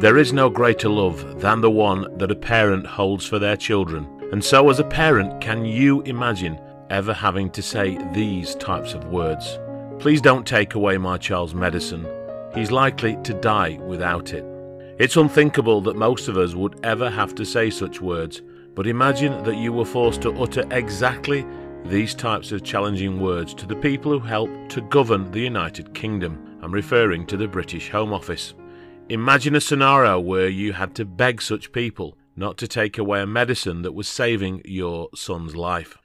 There is no greater love than the one that a parent holds for their children. And so, as a parent, can you imagine ever having to say these types of words? Please don't take away my child's medicine. He's likely to die without it. It's unthinkable that most of us would ever have to say such words, but imagine that you were forced to utter exactly these types of challenging words to the people who help to govern the United Kingdom. I'm referring to the British Home Office. Imagine a scenario where you had to beg such people not to take away a medicine that was saving your son's life.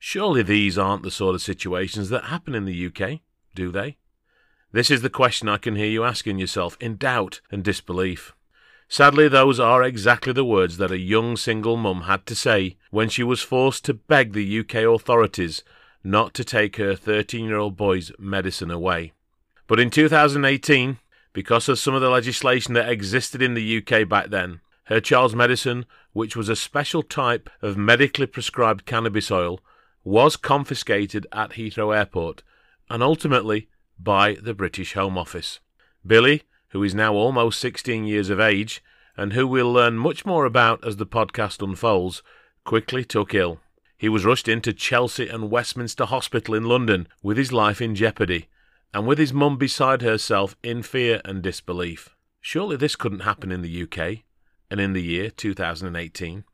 Surely these aren't the sort of situations that happen in the UK, do they? This is the question I can hear you asking yourself in doubt and disbelief. Sadly, those are exactly the words that a young single mum had to say when she was forced to beg the UK authorities not to take her 13 year old boy's medicine away. But in 2018, because of some of the legislation that existed in the UK back then, her child's medicine, which was a special type of medically prescribed cannabis oil, was confiscated at Heathrow Airport and ultimately by the British Home Office. Billy who is now almost 16 years of age, and who we'll learn much more about as the podcast unfolds, quickly took ill. He was rushed into Chelsea and Westminster Hospital in London with his life in jeopardy, and with his mum beside herself in fear and disbelief. Surely this couldn't happen in the UK, and in the year 2018.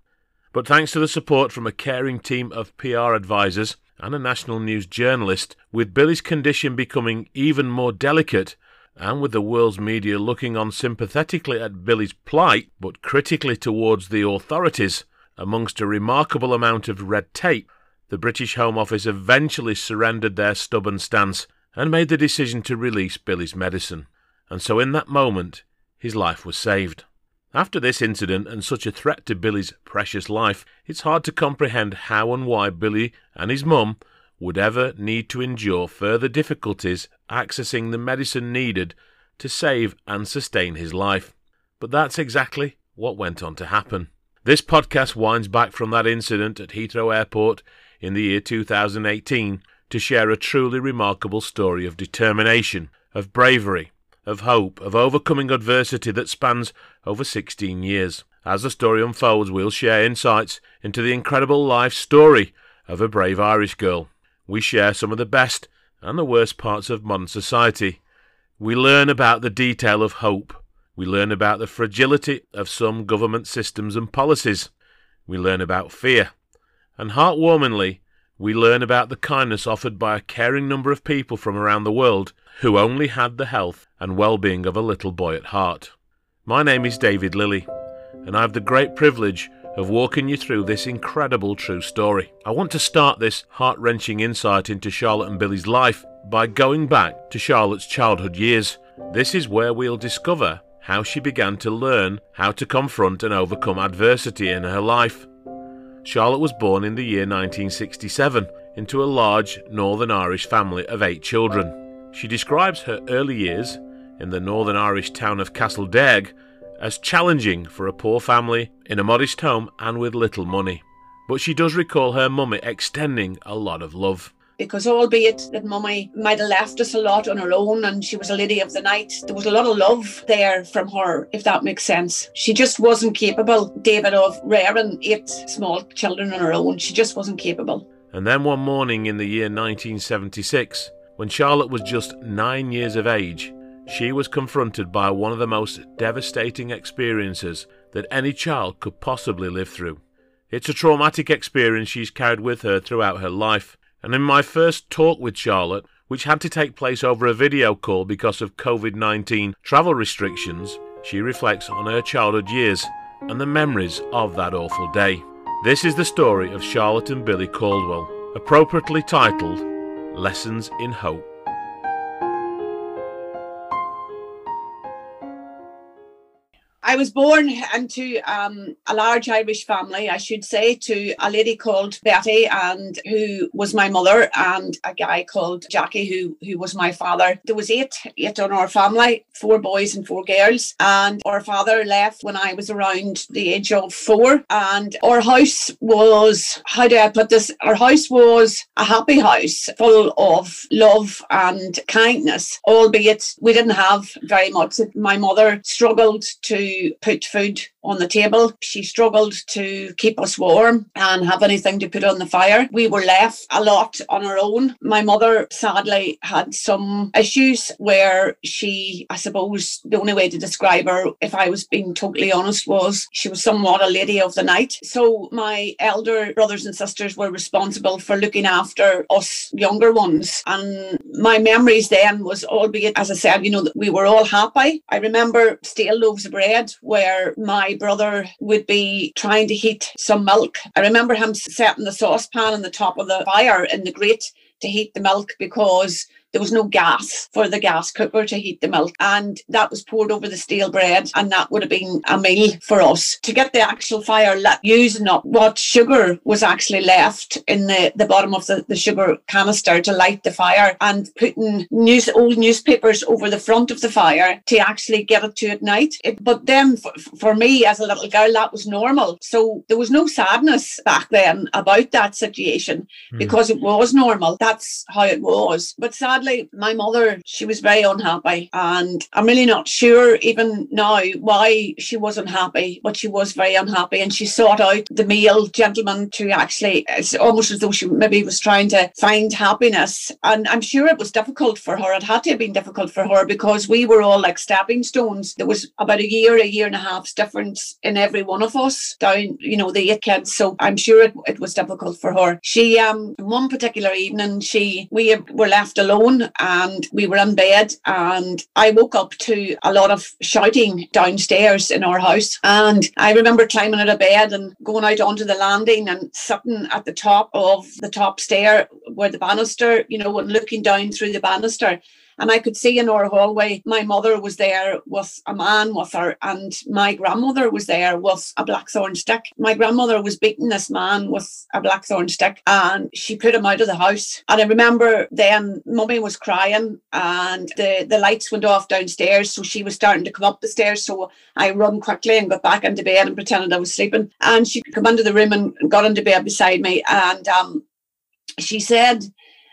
But thanks to the support from a caring team of PR advisors and a national news journalist, with Billy's condition becoming even more delicate, and with the world's media looking on sympathetically at Billy's plight, but critically towards the authorities, amongst a remarkable amount of red tape, the British Home Office eventually surrendered their stubborn stance and made the decision to release Billy's medicine. And so, in that moment, his life was saved. After this incident and such a threat to Billy's precious life, it's hard to comprehend how and why Billy and his mum would ever need to endure further difficulties accessing the medicine needed to save and sustain his life. But that's exactly what went on to happen. This podcast winds back from that incident at Heathrow Airport in the year 2018 to share a truly remarkable story of determination, of bravery, of hope, of overcoming adversity that spans over 16 years. As the story unfolds, we'll share insights into the incredible life story of a brave Irish girl we share some of the best and the worst parts of modern society. We learn about the detail of hope. We learn about the fragility of some government systems and policies. We learn about fear. And heartwarmingly, we learn about the kindness offered by a caring number of people from around the world who only had the health and well-being of a little boy at heart. My name is David Lilly, and I have the great privilege of walking you through this incredible true story. I want to start this heart wrenching insight into Charlotte and Billy's life by going back to Charlotte's childhood years. This is where we'll discover how she began to learn how to confront and overcome adversity in her life. Charlotte was born in the year 1967 into a large Northern Irish family of eight children. She describes her early years in the Northern Irish town of Castlederg as challenging for a poor family in a modest home and with little money. But she does recall her mummy extending a lot of love. Because albeit that mummy might have left us a lot on her own and she was a lady of the night, there was a lot of love there from her, if that makes sense. She just wasn't capable, David, of rearing eight small children on her own. She just wasn't capable. And then one morning in the year 1976, when Charlotte was just nine years of age, she was confronted by one of the most devastating experiences that any child could possibly live through. It's a traumatic experience she's carried with her throughout her life. And in my first talk with Charlotte, which had to take place over a video call because of COVID 19 travel restrictions, she reflects on her childhood years and the memories of that awful day. This is the story of Charlotte and Billy Caldwell, appropriately titled Lessons in Hope. I was born into um, a large Irish family, I should say, to a lady called Betty, and who was my mother, and a guy called Jackie, who who was my father. There was eight eight on our family, four boys and four girls, and our father left when I was around the age of four, and our house was how do I put this? Our house was a happy house, full of love and kindness, albeit we didn't have very much. My mother struggled to put food on the table. She struggled to keep us warm and have anything to put on the fire. We were left a lot on our own. My mother sadly had some issues where she, I suppose, the only way to describe her, if I was being totally honest, was she was somewhat a lady of the night. So my elder brothers and sisters were responsible for looking after us younger ones. And my memories then was, albeit, as I said, you know, that we were all happy. I remember stale loaves of bread where my brother would be trying to heat some milk. I remember him setting the saucepan on the top of the fire in the grate to heat the milk because there was no gas for the gas cooker to heat the milk. And that was poured over the stale bread. And that would have been a meal for us. To get the actual fire lit, using up what sugar was actually left in the, the bottom of the, the sugar canister to light the fire and putting news old newspapers over the front of the fire to actually get it to at night. It, but then for, for me as a little girl, that was normal. So there was no sadness back then about that situation mm. because it was normal. That's how it was. But sadly, sadly, my mother, she was very unhappy. And I'm really not sure even now why she was unhappy, but she was very unhappy. And she sought out the male gentleman to actually, it's almost as though she maybe was trying to find happiness. And I'm sure it was difficult for her. It had to have been difficult for her because we were all like stepping stones. There was about a year, a year and a half's difference in every one of us down, you know, the eight kids. So I'm sure it, it was difficult for her. She, um, one particular evening, she, we were left alone alone and we were in bed and I woke up to a lot of shouting downstairs in our house. And I remember climbing out of bed and going out onto the landing and sitting at the top of the top stair where the banister, you know, and looking down through the banister and I could see in our hallway, my mother was there with a man with her, and my grandmother was there with a blackthorn stick. My grandmother was beating this man with a blackthorn stick, and she put him out of the house. And I remember then mummy was crying, and the, the lights went off downstairs, so she was starting to come up the stairs. So I run quickly and got back into bed and pretended I was sleeping. And she come into the room and got into bed beside me, and um, she said,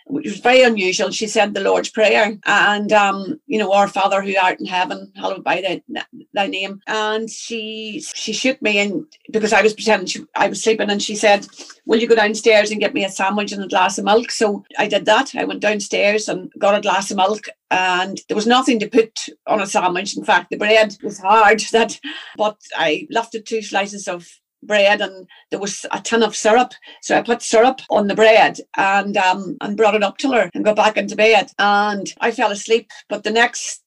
which was very unusual. She said the Lord's Prayer and, um, you know, our Father who art in heaven, hallowed by thy, thy name. And she she shook me and because I was pretending she, I was sleeping and she said, will you go downstairs and get me a sandwich and a glass of milk? So I did that. I went downstairs and got a glass of milk and there was nothing to put on a sandwich. In fact, the bread was hard that, but I left it two slices of bread and there was a ton of syrup. So I put syrup on the bread and um, and brought it up to her and got back into bed. And I fell asleep. But the next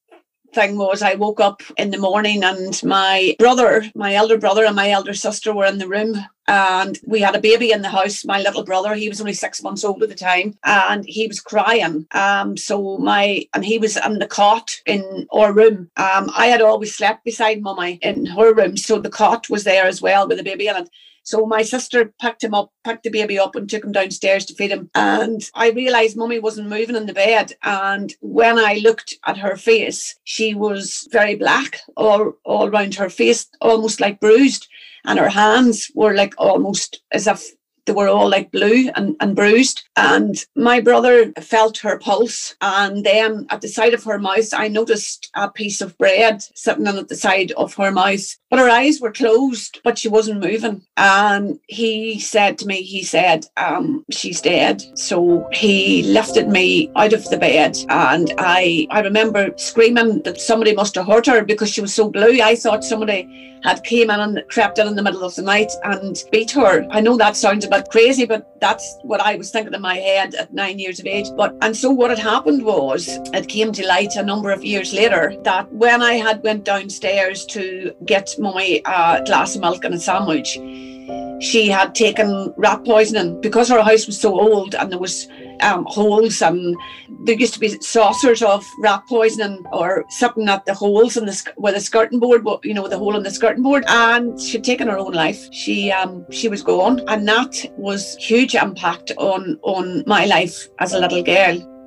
thing was I woke up in the morning and my brother, my elder brother and my elder sister were in the room and we had a baby in the house, my little brother, he was only six months old at the time and he was crying. Um so my and he was in the cot in our room. Um I had always slept beside mummy in her room. So the cot was there as well with the baby in it. So my sister picked him up, picked the baby up, and took him downstairs to feed him. And I realised mummy wasn't moving in the bed. And when I looked at her face, she was very black, all all around her face, almost like bruised. And her hands were like almost as if they were all like blue and, and bruised. And my brother felt her pulse. And then at the side of her mouth, I noticed a piece of bread sitting on the side of her mouth. But her eyes were closed, but she wasn't moving. And he said to me, he said, um, she's dead. So he lifted me out of the bed. And I, I remember screaming that somebody must have hurt her because she was so blue. I thought somebody had came in and crept in in the middle of the night and beat her. I know that sounds a bit crazy, but that's what I was thinking in my head at nine years of age. But and so what had happened was it came to light a number of years later that when I had went downstairs to get my a glass of milk and a sandwich, she had taken rat poisoning because her house was so old and there was um, holes, and there used to be saucers of rat poisoning or something at the holes in the with a skirting board, you know, the hole in the skirting board, and she'd taken her own life. She um she was gone, and that was huge impact on on my life as a little girl.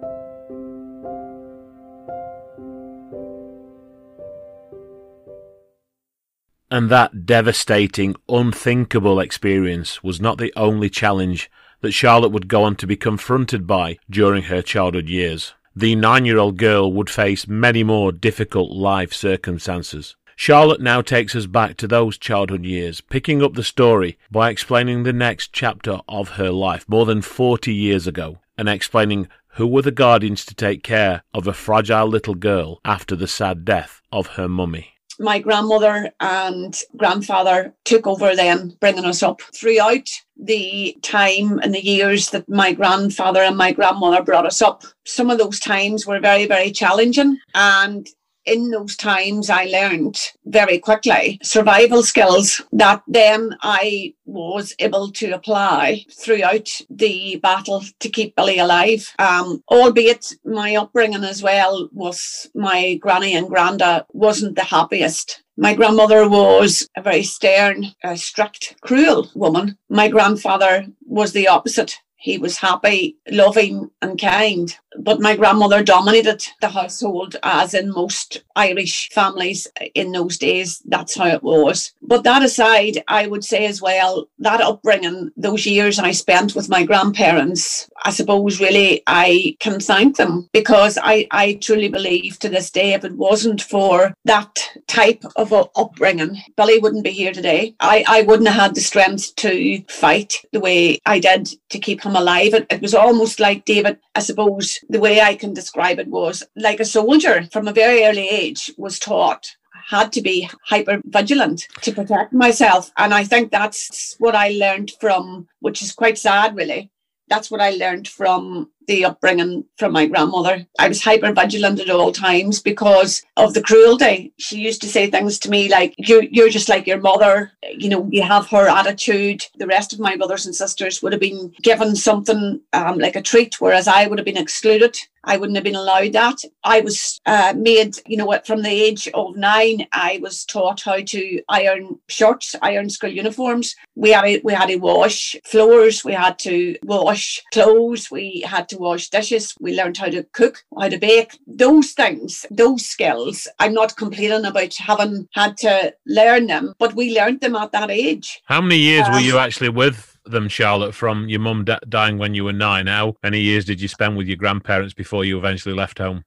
And that devastating, unthinkable experience was not the only challenge that Charlotte would go on to be confronted by during her childhood years. The nine year old girl would face many more difficult life circumstances. Charlotte now takes us back to those childhood years, picking up the story by explaining the next chapter of her life more than 40 years ago, and explaining who were the guardians to take care of a fragile little girl after the sad death of her mummy my grandmother and grandfather took over then, bringing us up throughout the time and the years that my grandfather and my grandmother brought us up. Some of those times were very, very challenging. And in those times, I learned very quickly survival skills that then I was able to apply throughout the battle to keep Billy alive. Um, albeit my upbringing as well was my granny and granda wasn't the happiest. My grandmother was a very stern, uh, strict, cruel woman. My grandfather was the opposite. He was happy, loving, and kind. But my grandmother dominated the household, as in most Irish families in those days. That's how it was. But that aside, I would say as well, that upbringing, those years I spent with my grandparents, I suppose really I can thank them because I, I truly believe to this day, if it wasn't for that type of upbringing, Billy wouldn't be here today. I, I wouldn't have had the strength to fight the way I did to keep him alive. It, it was almost like David, I suppose, the way I can describe it was like a soldier from a very early age was taught had to be hyper vigilant to protect myself. And I think that's what I learned from, which is quite sad, really. That's what I learned from the upbringing from my grandmother. I was hyper vigilant at all times because of the cruelty. She used to say things to me like, you're, you're just like your mother. You know, you have her attitude. The rest of my brothers and sisters would have been given something um, like a treat, whereas I would have been excluded. I wouldn't have been allowed that. I was uh, made, you know, what, from the age of nine, I was taught how to iron shirts, iron school uniforms. We had we had to wash floors, we had to wash clothes, we had to wash dishes. We learned how to cook, how to bake. Those things, those skills, I'm not complaining about having had to learn them, but we learned them at that age. How many years um, were you actually with them, Charlotte, from your mum dying when you were nine? How many years did you spend with your grandparents before you eventually left home?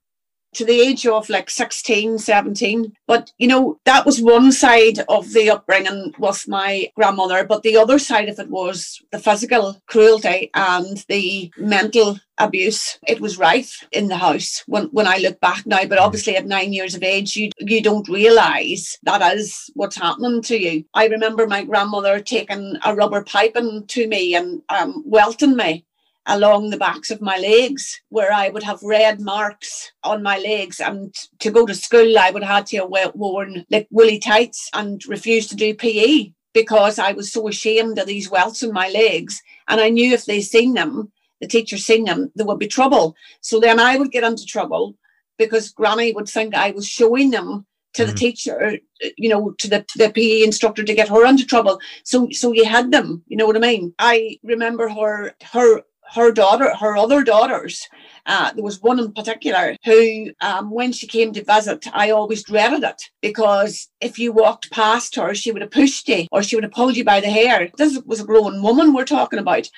To the age of like 16, 17. But, you know, that was one side of the upbringing with my grandmother. But the other side of it was the physical cruelty and the mental abuse. It was rife in the house when, when I look back now. But obviously, at nine years of age, you you don't realise that is what's happening to you. I remember my grandmother taking a rubber piping to me and um, welting me along the backs of my legs where I would have red marks on my legs. And to go to school, I would have had to have worn like woolly tights and refused to do PE because I was so ashamed of these welts on my legs. And I knew if they seen them, the teacher seen them, there would be trouble. So then I would get into trouble because Granny would think I was showing them to mm-hmm. the teacher, you know, to the, the PE instructor to get her into trouble. So so you had them, you know what I mean? I remember her her her daughter, her other daughters. Uh, there was one in particular who, um, when she came to visit, I always dreaded it because if you walked past her, she would have pushed you or she would have pulled you by the hair. This was a grown woman we're talking about.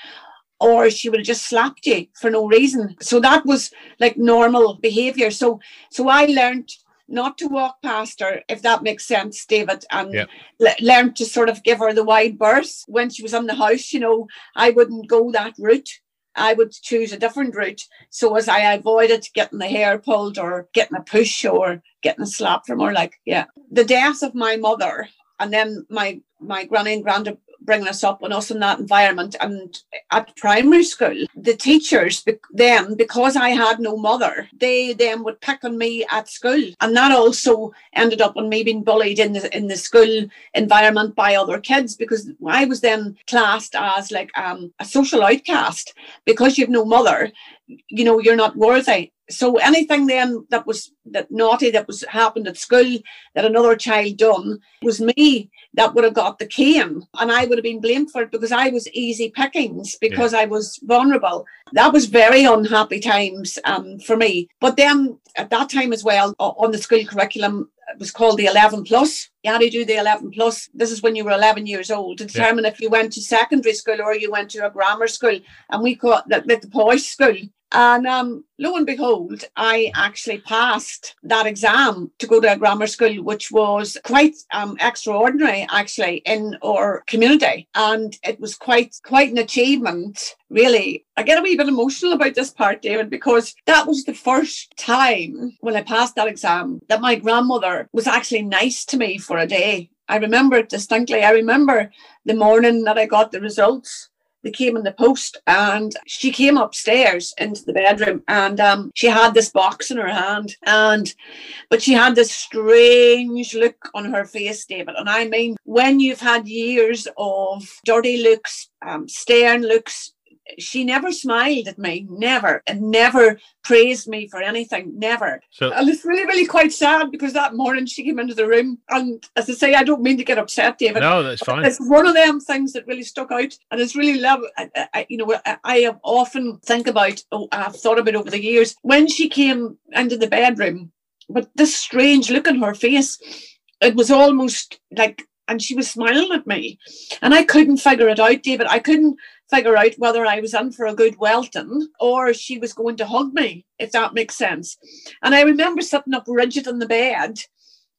Or she would have just slapped you for no reason. So that was like normal behavior. So, so I learned not to walk past her, if that makes sense, David, and yep. l- learn to sort of give her the wide berth when she was in the house. You know, I wouldn't go that route. I would choose a different route so as I avoided getting the hair pulled or getting a push or getting a slap from her. Like, yeah. The death of my mother and then my my granny and granda bringing us up and us in that environment. And at primary school, the teachers then, because I had no mother, they then would pick on me at school. And that also ended up on me being bullied in the in the school environment by other kids because I was then classed as like um, a social outcast because you've no mother you know you're not worthy so anything then that was that naughty that was happened at school that another child done was me that would have got the cane and I would have been blamed for it because I was easy pickings because yeah. I was vulnerable. That was very unhappy times um, for me. But then at that time as well on the school curriculum it was called the 11 plus. You had to do the 11 plus. This is when you were 11 years old to determine yeah. if you went to secondary school or you went to a grammar school. And we called that the boys' school. And um, lo and behold, I actually passed that exam to go to a grammar school, which was quite um, extraordinary, actually, in our community. And it was quite quite an achievement, really. I get a wee bit emotional about this part, David, because that was the first time when I passed that exam that my grandmother was actually nice to me for a day. I remember it distinctly. I remember the morning that I got the results they came in the post and she came upstairs into the bedroom and um, she had this box in her hand and but she had this strange look on her face david. And i mean when you've had years of dirty looks um, stern looks she never smiled at me, never, and never praised me for anything, never. So, and it's really, really quite sad because that morning she came into the room, and as I say, I don't mean to get upset, David. No, that's fine. It's one of them things that really stuck out, and it's really love. I, I, you know, I, I have often think about, oh, I've thought about over the years when she came into the bedroom, but this strange look on her face. It was almost like and she was smiling at me. And I couldn't figure it out, David. I couldn't figure out whether I was in for a good welting or she was going to hug me, if that makes sense. And I remember sitting up rigid in the bed.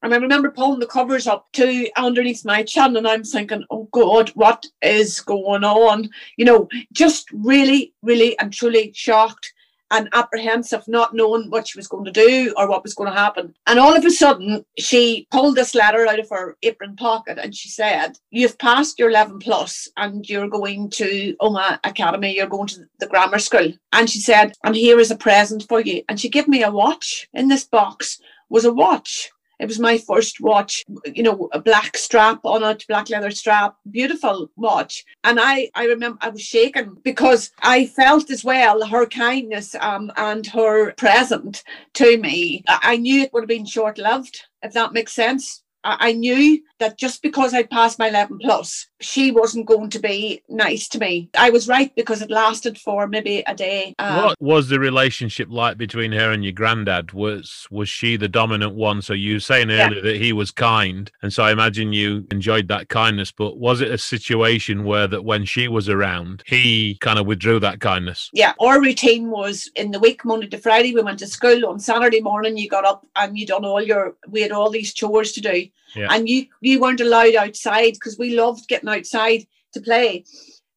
And I remember pulling the covers up to underneath my chin, and I'm thinking, oh God, what is going on? You know, just really, really and truly shocked and apprehensive, not knowing what she was going to do or what was going to happen. And all of a sudden, she pulled this letter out of her apron pocket and she said, You've passed your 11 plus and you're going to Omagh Academy, you're going to the grammar school. And she said, And here is a present for you. And she gave me a watch. In this box was a watch. It was my first watch, you know, a black strap on it, black leather strap, beautiful watch. And I, I remember I was shaken because I felt as well her kindness um, and her present to me. I knew it would have been short lived, if that makes sense. I knew that just because I passed my 11 plus, she wasn't going to be nice to me. I was right because it lasted for maybe a day. Um, what was the relationship like between her and your granddad? Was was she the dominant one? So you were saying earlier yeah. that he was kind, and so I imagine you enjoyed that kindness. But was it a situation where that when she was around, he kind of withdrew that kindness? Yeah, our routine was in the week, Monday to Friday, we went to school. On Saturday morning, you got up and you done all your. We had all these chores to do, yeah. and you you weren't allowed outside because we loved getting outside to play.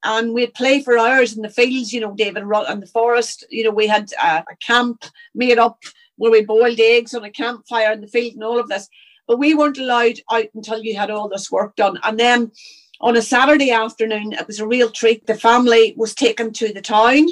And we'd play for hours in the fields, you know, David, in the forest. You know, we had a, a camp made up where we boiled eggs on a campfire in the field and all of this. But we weren't allowed out until you had all this work done. And then on a Saturday afternoon, it was a real treat. The family was taken to the town.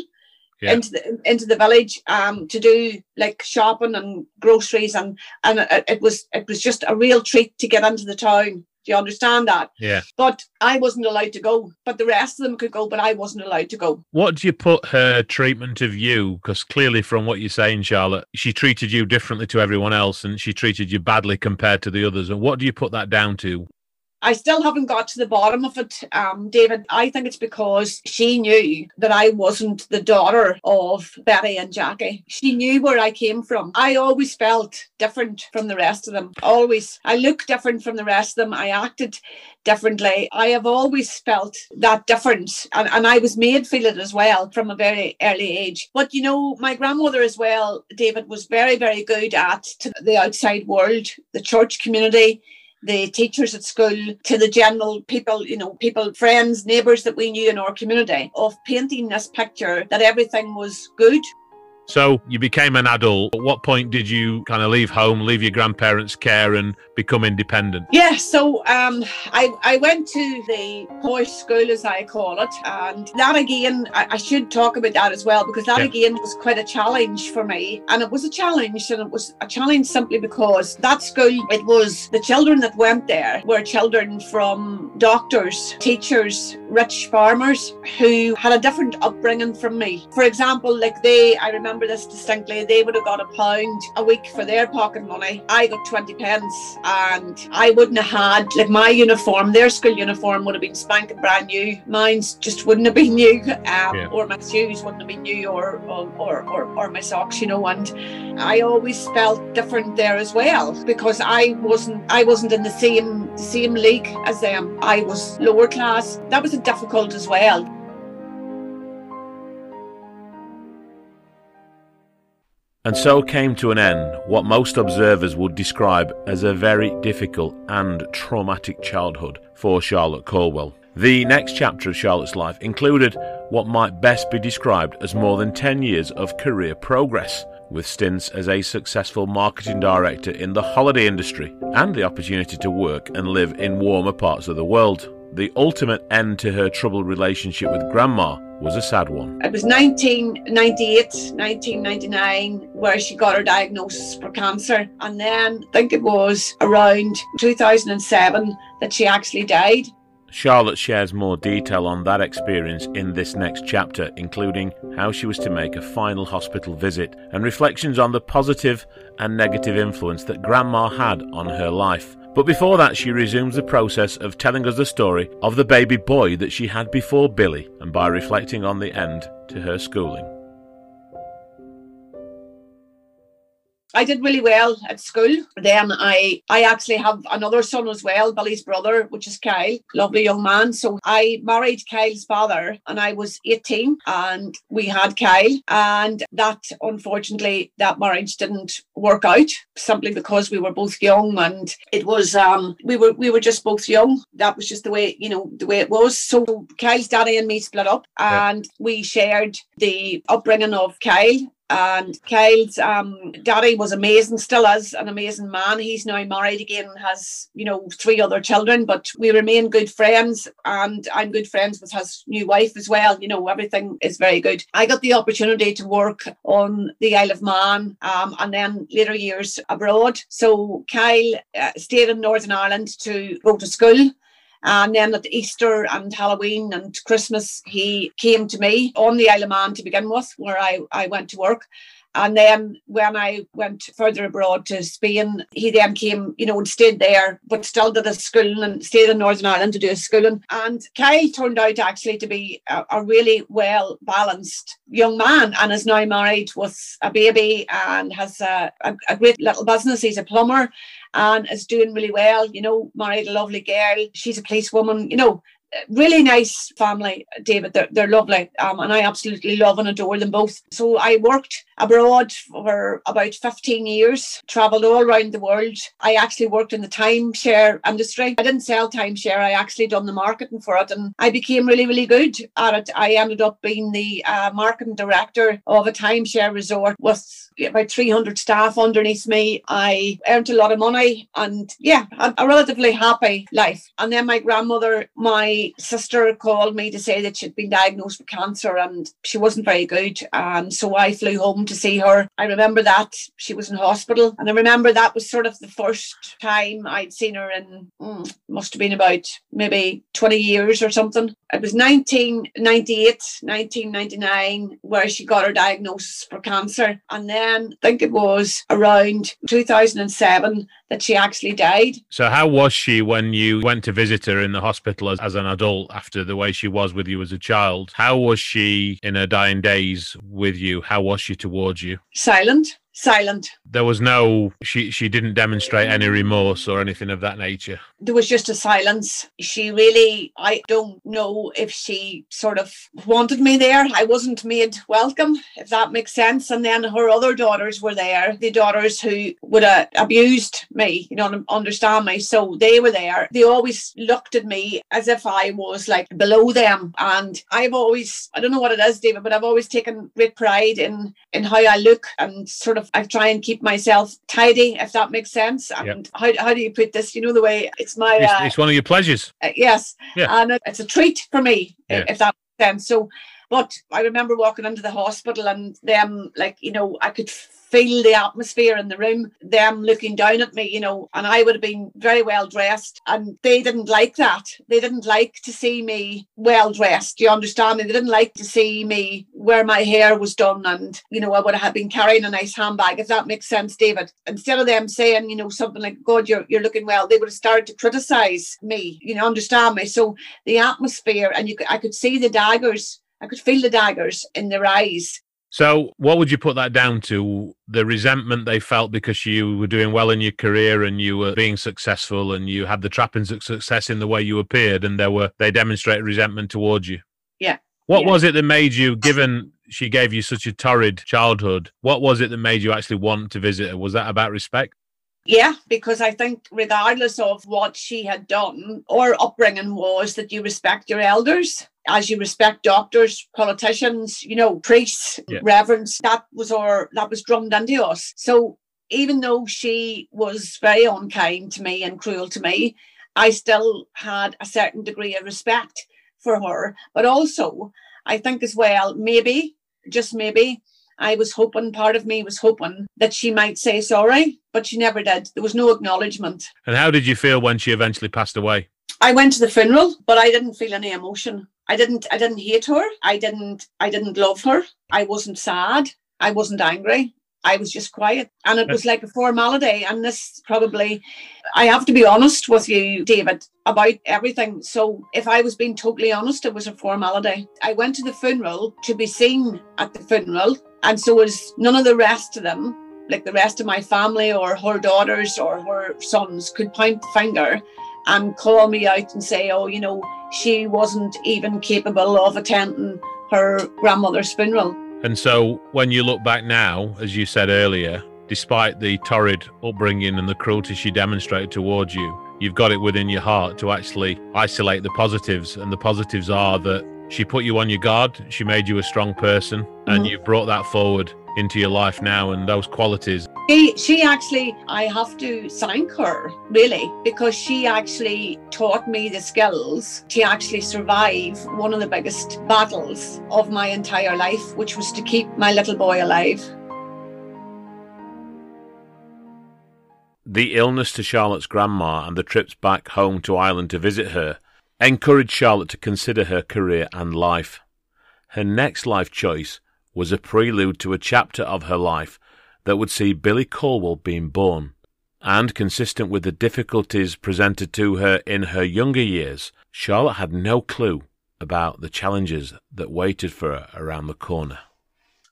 Yeah. into the into the village um, to do like shopping and groceries and and it, it, was it was just a real treat to get into the town do you understand that? Yeah. But I wasn't allowed to go. But the rest of them could go, but I wasn't allowed to go. What do you put her treatment of you? Because clearly, from what you're saying, Charlotte, she treated you differently to everyone else, and she treated you badly compared to the others. And what do you put that down to? I still haven't got to the bottom of it, um, David. I think it's because she knew that I wasn't the daughter of Betty and Jackie. She knew where I came from. I always felt different from the rest of them. Always. I looked different from the rest of them. I acted differently. I have always felt that difference. And, and I was made feel it as well from a very early age. But you know, my grandmother as well, David, was very, very good at the outside world, the church community the teachers at school to the general people, you know, people, friends, neighbours that we knew in our community of painting this picture that everything was good. So you became an adult. At what point did you kind of leave home, leave your grandparents' care, and become independent? Yeah, so um, I, I went to the posh school, as I call it. And that again, I, I should talk about that as well, because that yeah. again was quite a challenge for me. And it was a challenge, and it was a challenge simply because that school, it was the children that went there were children from doctors, teachers, rich farmers who had a different upbringing from me. For example, like they, I remember remember this distinctly. They would have got a pound a week for their pocket money. I got 20 pence and I wouldn't have had, like my uniform, their school uniform would have been spanking brand new. Mine's just wouldn't have been new um, yeah. or my shoes wouldn't have been new or, or, or, or, my socks, you know. And I always felt different there as well because I wasn't, I wasn't in the same, same league as them. I was lower class. That was a difficult as well. And so came to an end what most observers would describe as a very difficult and traumatic childhood for Charlotte Caldwell. The next chapter of Charlotte's life included what might best be described as more than 10 years of career progress, with stints as a successful marketing director in the holiday industry and the opportunity to work and live in warmer parts of the world. The ultimate end to her troubled relationship with Grandma was a sad one. It was 1998, 1999, where she got her diagnosis for cancer. And then I think it was around 2007 that she actually died. Charlotte shares more detail on that experience in this next chapter, including how she was to make a final hospital visit and reflections on the positive and negative influence that Grandma had on her life. But before that, she resumes the process of telling us the story of the baby boy that she had before Billy, and by reflecting on the end to her schooling. I did really well at school. Then I I actually have another son as well, Billy's brother, which is Kyle, lovely young man. So I married Kyle's father and I was 18 and we had Kyle and that unfortunately that marriage didn't work out simply because we were both young and it was um we were we were just both young. That was just the way, you know, the way it was. So Kyle's daddy and me split up and yeah. we shared the upbringing of Kyle and Kyle's um, daddy was amazing, still is an amazing man. He's now married again and has, you know, three other children, but we remain good friends. And I'm good friends with his new wife as well. You know, everything is very good. I got the opportunity to work on the Isle of Man um, and then later years abroad. So Kyle uh, stayed in Northern Ireland to go to school. And then at Easter and Halloween and Christmas, he came to me on the Isle of Man to begin with, where I, I went to work. And then when I went further abroad to Spain, he then came, you know, and stayed there, but still did his schooling and stayed in Northern Ireland to do his schooling. And Kyle turned out actually to be a, a really well balanced young man and is now married with a baby and has a, a, a great little business. He's a plumber and is doing really well. You know, married a lovely girl. She's a policewoman. You know, really nice family, David. They're, they're lovely. Um, and I absolutely love and adore them both. So I worked abroad for about 15 years, traveled all around the world. I actually worked in the timeshare industry. I didn't sell timeshare, I actually done the marketing for it. And I became really, really good at it. I ended up being the uh, marketing director of a timeshare resort with about 300 staff underneath me. I earned a lot of money and yeah, a, a relatively happy life. And then my grandmother, my sister called me to say that she'd been diagnosed with cancer and she wasn't very good. And so I flew home to see her. I remember that she was in hospital. And I remember that was sort of the first time I'd seen her in, mm, must have been about maybe 20 years or something. It was 1998, 1999, where she got her diagnosis for cancer. And then I think it was around 2007 that she actually died. So, how was she when you went to visit her in the hospital as, as an adult after the way she was with you as a child? How was she in her dying days with you? How was she towards you? Silent silent. There was no she she didn't demonstrate any remorse or anything of that nature. There was just a silence. She really I don't know if she sort of wanted me there. I wasn't made welcome, if that makes sense. And then her other daughters were there, the daughters who would have abused me, you know, understand me. So they were there. They always looked at me as if I was like below them. And I've always I don't know what it is, David, but I've always taken great pride in in how I look and sort of I try and keep myself tidy, if that makes sense. And Yep. how, how do you put this? You know the way it's my It's, uh, it's one of your pleasures. uh, yes, Yeah. and it's a treat for me Yeah. if that makes sense. So, but I remember walking into the hospital and them like you know I could feel the atmosphere in the room, them looking down at me, you know, and I would have been very well dressed, and they didn't like that. They didn't like to see me well dressed. Do you understand me? They didn't like to see me where my hair was done, and you know I would have been carrying a nice handbag, if that makes sense, David. Instead of them saying, you know, something like "God, you're you're looking well," they would have started to criticize me. You know, understand me? So the atmosphere, and you I could see the daggers. I could feel the daggers in their eyes. So, what would you put that down to? The resentment they felt because you were doing well in your career and you were being successful and you had the trappings of success in the way you appeared, and there were they demonstrated resentment towards you. Yeah. What Yeah. was it that made you, given she gave you such a torrid childhood, what was it that made you actually want to visit her? Was that about respect? Yeah, because I think regardless of what she had done, our upbringing was that you respect your elders as you respect doctors, politicians, you know, priests, Yeah. reverends. That was our that was drummed into us. So even though she was very unkind to me and cruel to me, I still had a certain degree of respect for her. But also, I think as well, maybe, just maybe, I was hoping, part of me was hoping that she might say sorry, but she never did. There was no acknowledgement. And how did you feel when she eventually passed away? I went to the funeral, but I didn't feel any emotion. I didn't I didn't hate her. I didn't I didn't love her. I wasn't sad. I wasn't angry. I was just quiet. And it was like a formality. And this probably I have to be honest with you, David, about everything. So if I was being totally honest, it was a formality. I went to the funeral to be seen at the funeral. And so was none of the rest of them, like the rest of my family or her daughters or her sons, could point the finger and call me out and say, oh, you know, she wasn't even capable of attending her grandmother's funeral. And so, when you look back now, as you said earlier, despite the torrid upbringing and the cruelty she demonstrated towards you, you've got it within your heart to actually isolate the positives. And the positives are that she put you on your guard, she made you a strong person, and Mhm. you've brought that forward into your life now. And those qualities, She, she actually, I have to thank her really because she actually taught me the skills to actually survive one of the biggest battles of my entire life, which was to keep my little boy alive. the illness to Charlotte's grandma and the trips back home to Ireland to visit her encouraged Charlotte to consider her career and life. Her next life choice was a prelude to a chapter of her life that would see Billy Caldwell being born. And consistent with the difficulties presented to her in her younger years, Charlotte had no clue about the challenges that waited for her around the corner.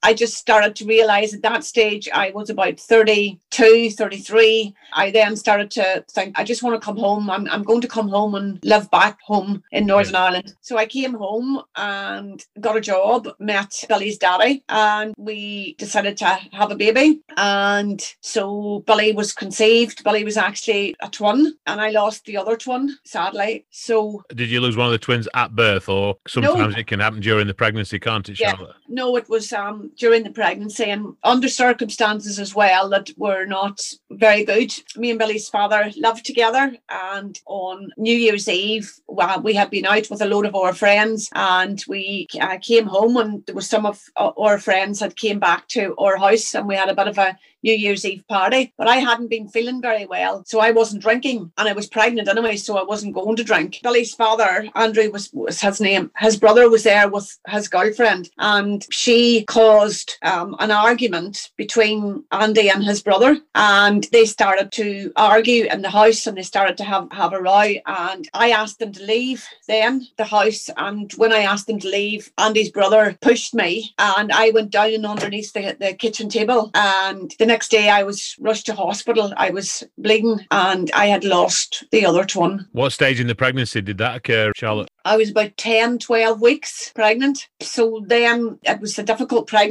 I just started to realize at that stage I was about 32, 33. I then started to think, I just want to come home. I'm, I'm going to come home and live back home in Northern Ireland. So I came home and got a job, met Billy's daddy, and we decided to have a baby. And so Billy was conceived. Billy was actually a twin, and I lost the other twin, sadly. So Did you lose one of the twins at birth, or sometimes it can happen during the pregnancy, can't it, Yeah. No, it was um, during the pregnancy and under circumstances as well that were not very good. Me and Billy's father lived together, and on New Year's Eve, well, we had been out with a load of our friends, and we uh, came home, and there was some of our friends had came back to our house, and we had a bit of a New Year's Eve party. But I hadn't been feeling very well, so I wasn't drinking, and I was pregnant anyway, so I wasn't going to drink. Billy's father, Andrew was, was his name. His brother was there with his girlfriend, and she caused um, an argument between Andy and his brother, and they started to argue in the house, and they started to have have a row. And I asked them to leave then the house, and when I asked them to leave, Andy's brother pushed me, and I went down and underneath the, the kitchen table, and the next day I was rushed to hospital. I was bleeding and I had lost the other twin. What stage in the pregnancy did that occur, Charlotte? I was about 10, 12 weeks pregnant. So then it was a difficult pregnancy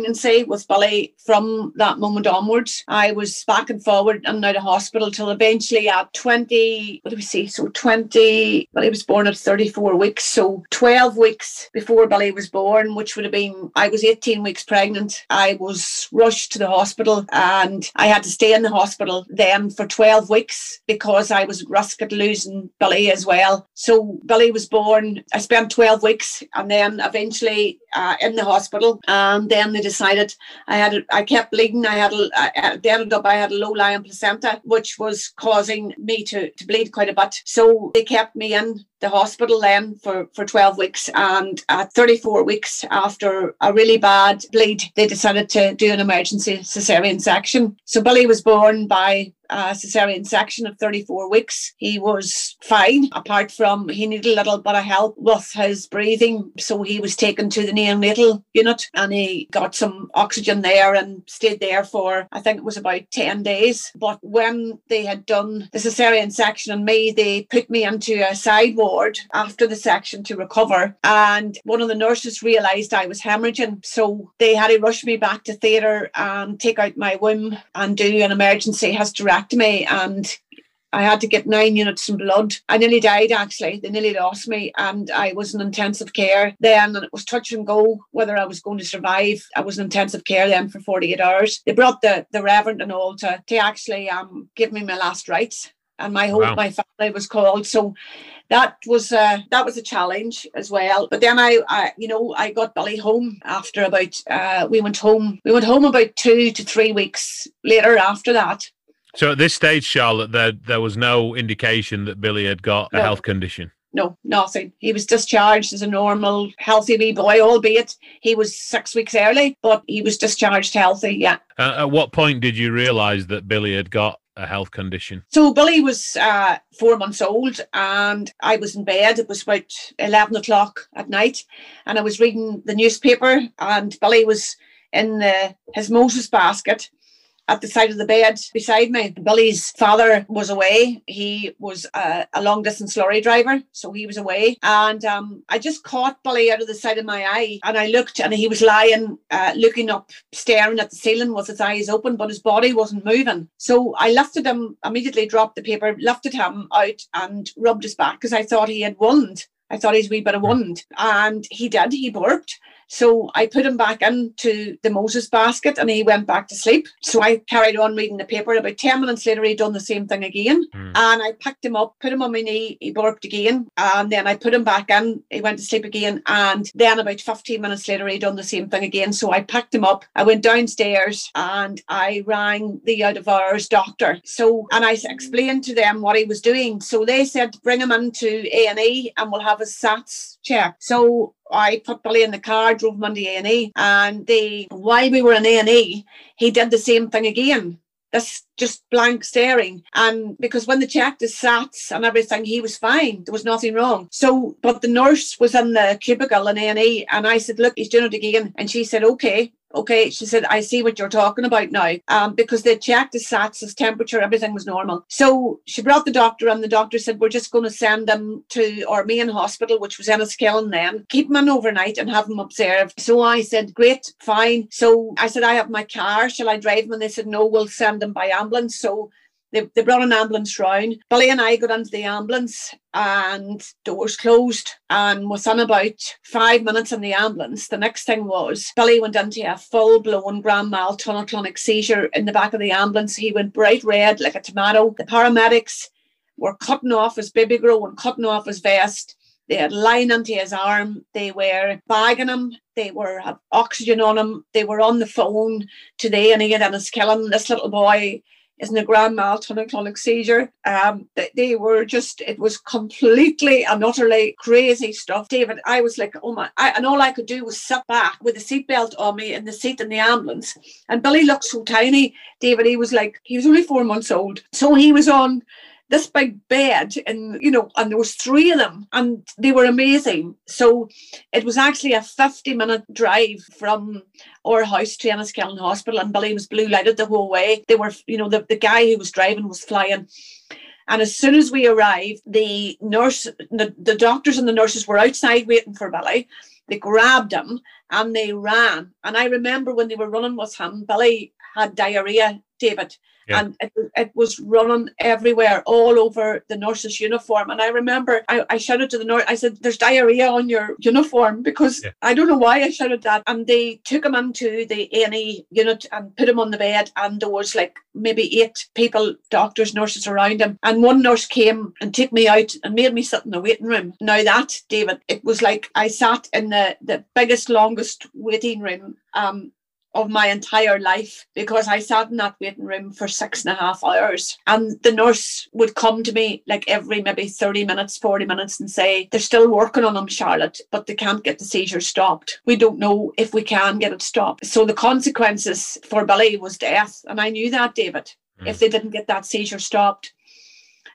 with Billy from that moment onwards. I was back and forward and out of hospital till eventually at 20, what do we say? So 20, Billy was born at 34 weeks. So 12 weeks before Billy was born, which would have been, I was 18 weeks pregnant. I was rushed to the hospital and I had to stay in the hospital then for 12 weeks because I was at risk of losing Billy as well. So Billy was born I spent 12 weeks and then eventually uh, in the hospital. And then they decided I had, I kept bleeding. I had, I, they ended up, I had a low lying placenta, which was causing me to, to bleed quite a bit. So they kept me in the hospital then for, for 12 weeks. And at 34 weeks after a really bad bleed, they decided to do an emergency cesarean section. So Billy was born by a cesarean section at 34 weeks. He was fine, apart from he needed a little bit of help with his breathing. So he was taken to the neonatal unit and he got some oxygen there and stayed there for, I think it was about 10 days. But when they had done the cesarean section on me, they put me into a side ward after the section to recover. And one of the nurses realised I was hemorrhaging. So they had to rush me back to theatre and take out my womb and do an emergency hysterectomy. And I had to get nine units of blood. I nearly died actually. They nearly lost me and I was in intensive care then and it was touch and go whether I was going to survive. I was in intensive care then for 48 hours. They brought the, the reverend and all to, to actually um, give me my last rites and my whole wow. my family was called. So that was uh, that was a challenge as well. But then I, I you know, I got Billy home after about uh, we went home. We went home about two to three weeks later after that. So at this stage, Charlotte, there there was no indication that Billy had got a no. health condition. No, nothing. He was discharged as a normal, healthy wee boy, albeit he was six weeks early, but he was discharged healthy, yeah. Uh, at what point did you realise that Billy had got a health condition? So Billy was uh, four months old, and I was in bed. It was about eleven o'clock at night, and I was reading the newspaper, and Billy was in the, his Moses basket, at the side of the bed beside me. Billy's father was away. He was a, a long distance lorry driver, so he was away. And um, I just caught Billy out of the side of my eye, and I looked, and he was lying, uh, looking up, staring at the ceiling with his eyes open, but his body wasn't moving. So I lifted him, immediately dropped the paper, lifted him out, and rubbed his back because I thought he had wound. I thought he's a wee bit of wound. And he did, he burped. So I put him back into the Moses basket and he went back to sleep. So I carried on reading the paper. About 10 minutes later, he'd done the same thing again. Mm. And I picked him up, put him on my knee, he burped again. And then I put him back in, he went to sleep again. And then about 15 minutes later, he'd done the same thing again. So I picked him up, I went downstairs and I rang the out of hours doctor. So, and I explained to them what he was doing. So they said, bring him into A&E and we'll have his SATs checked. So I put Billy in the car, drove him on A&E, and they, while we were in A&E, he did the same thing again. This just blank staring. And because when they checked his SATs and everything, he was fine. There was nothing wrong. So, but the nurse was in the cubicle in A&E, and I said, look, he's doing it again. And she said, okay. Okay, she said, I see what you're talking about now. Um, because they checked his SATs, his temperature, everything was normal. So she brought the doctor, and the doctor said, We're just going to send him to our main hospital, which was Enniskillen then, keep him in overnight and have him observed. So I said, Great, fine. So I said, I have my car. Shall I drive him? And they said, No, we'll send him by ambulance. So they, they brought an ambulance round. Billy and I got into the ambulance and doors closed. And within about five minutes in the ambulance, the next thing was Billy went into a full blown grand mal tonic-clonic seizure in the back of the ambulance. He went bright red like a tomato. The paramedics were cutting off his baby grow and cutting off his vest. They had line into his arm. They were bagging him. They were had oxygen on him. They were on the phone to the A&E and Enniskillen. This little boy is in a grand mal tonic-clonic seizure. Um, they, they, were just, it was completely and utterly crazy stuff. David, I was like, oh my, I, and all I could do was sit back with a seatbelt on me in the seat in the ambulance. And Billy looked so tiny. David, he was like, he was only four months old. So he was on this big bed and you know and there was three of them and they were amazing. So it was actually a 50 minute drive from our house to Enniskillen Hospital and Billy was blue lighted the whole way. They were you know the, the guy who was driving was flying. And as soon as we arrived the nurse the, the doctors and the nurses were outside waiting for Billy. They grabbed him and they ran. And I remember when they were running with him Billy had diarrhea David yeah. and it, it, was running everywhere, all over the nurse's uniform. And I remember I, I shouted to the nurse, I said, There's diarrhea on your uniform because yeah. I don't know why I shouted that. And they took him into the A&E unit and put him on the bed. And there was like maybe eight people, doctors, nurses around him. And one nurse came and took me out and made me sit in the waiting room. Now that, David, it was like I sat in the, the biggest, longest waiting room um, of my entire life because I sat in that waiting room for six and a half hours. And the nurse would come to me like every maybe 30 minutes, 40 minutes and say, They're still working on him, Charlotte, but they can't get the seizure stopped. We don't know if we can get it stopped. So the consequences for Billy was death. And I knew that, David. Mm. If they didn't get that seizure stopped,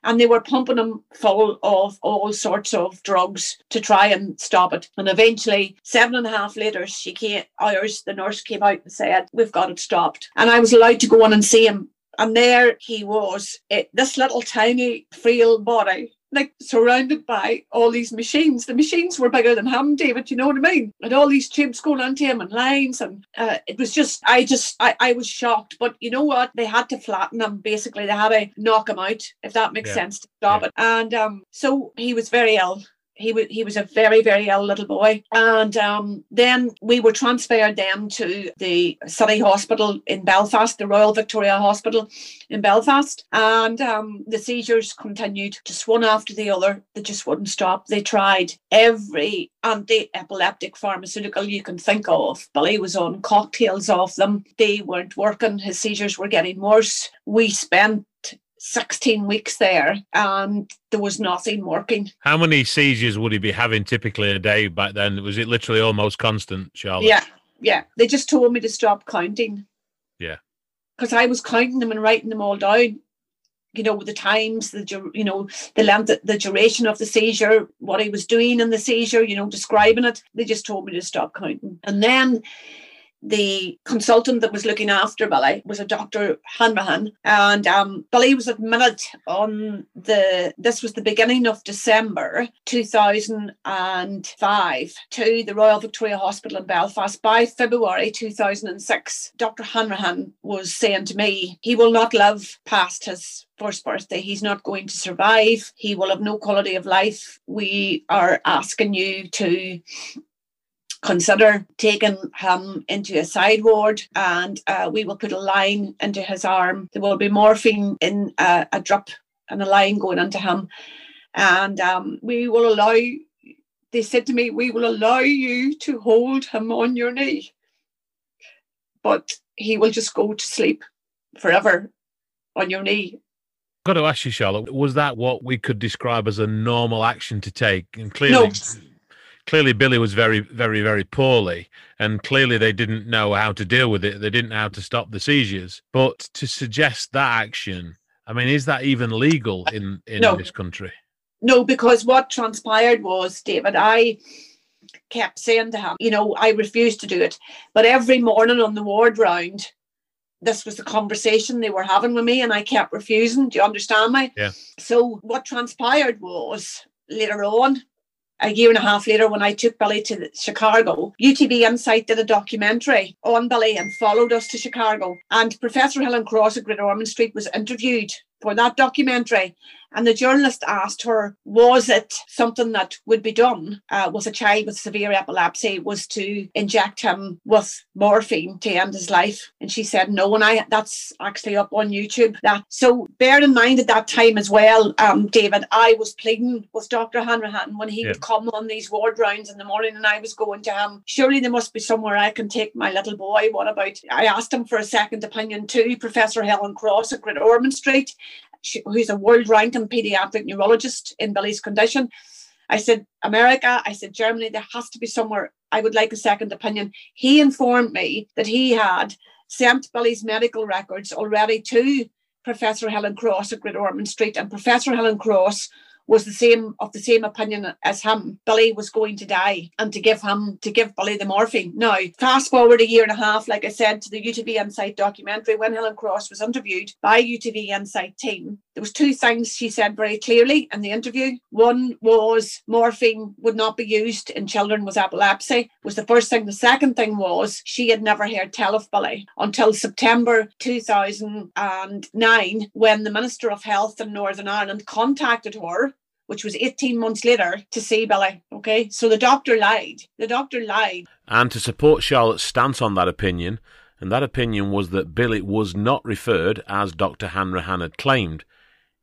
and they were pumping him full of all sorts of drugs to try and stop it. And eventually, seven and a half later, she came, hours, the nurse came out and said, We've got it stopped. And I was allowed to go in and see him. And there he was, it, this little tiny, frail body like surrounded by all these machines. The machines were bigger than him, David. You know what I mean? And all these tubes going onto him and lines, and uh, it was just, I just, I, I was shocked. But you know what? They had to flatten him. Basically, they had to knock him out, if that makes yeah. sense, to stop yeah. it. And um, so he was very ill he was he was a very very ill little boy. And um, then we were transferred then to the city hospital in belfast the royal victoria hospital in belfast. And um, the seizures continued just one after the other. They just wouldn't stop. They tried every anti-epileptic pharmaceutical you can think of. Billy was on cocktails of them. They weren't working. His seizures were getting worse. We spent 16 weeks there and there was nothing working. How many seizures would he be having typically a day back then? Was it literally almost constant, Charlotte? Yeah, yeah. They just told me to stop counting. Yeah. Because I was counting them and writing them all down. You know, the times, the you know, the length, the duration of the seizure, what he was doing in the seizure, you know, describing it. They just told me to stop counting. And then the consultant that was looking after Billy was a Dr. Hanrahan, and um, Billy was admitted on the this was the beginning of December 2005 to the Royal Victoria Hospital in Belfast. By February 2006, Dr. Hanrahan was saying to me, he will not live past his first birthday. He's not going to survive. He will have no quality of life. We are asking you to consider taking him into a side ward and uh, we will put a line into his arm. There will be morphine in a, a drip and a line going into him. And um, we will allow, they said to me, we will allow you to hold him on your knee. But he will just go to sleep forever on your knee. I've got to ask you, Charlotte, was that what we could describe as a normal action to take? And clearly, no clearly Billy was very, very, very poorly, and clearly they didn't know how to deal with it. They didn't know how to stop the seizures. But to suggest that action, I mean, is that even legal in in no. this country? No, because what transpired was, David, I kept saying to him, you know, I refused to do it. But every morning on the ward round, this was the conversation they were having with me, and I kept refusing. Do you understand me? Yeah. So what transpired was later on, a year and a half later when I took Billy to Chicago, UTV Insight did a documentary on Billy and followed us to Chicago. And Professor Helen Cross at Great Ormond Street was interviewed for that documentary. And the journalist asked her, was it something that would be done uh, with a child with severe epilepsy, was to inject him with morphine to end his life? And she said, no. And I that's actually up on YouTube. That So bear in mind at that time as well, um, David, I was pleading with Dr. Hanrahan when he yeah. would come on these ward rounds in the morning and I was going to him, surely there must be somewhere I can take my little boy. What about, I asked him for a second opinion too, Professor Helen Cross at Great Ormond Street who's a world ranking pediatric neurologist in Billy's condition. I said, America, I said, Germany, there has to be somewhere. I would like a second opinion. He informed me that he had sent Billy's medical records already to Professor Helen Cross at Great Ormond Street, and Professor Helen Cross was the same of the same opinion as him. Billy was going to die and to give him to give Billy the morphine. Now, fast forward a year and a half, like I said, to the UTV Insight documentary, when Helen Cross was interviewed by UTV Insight team, there was two things she said very clearly in the interview. One was morphine would not be used in children with epilepsy, was the first thing. The second thing was she had never heard tell of Billy until September 2009 when the Minister of Health in Northern Ireland contacted her which was 18 months later, to see Billy. Okay, so the doctor lied. The doctor lied. And to support Charlotte's stance on that opinion, and that opinion was that Billy was not referred as Dr. Hanrahan had claimed.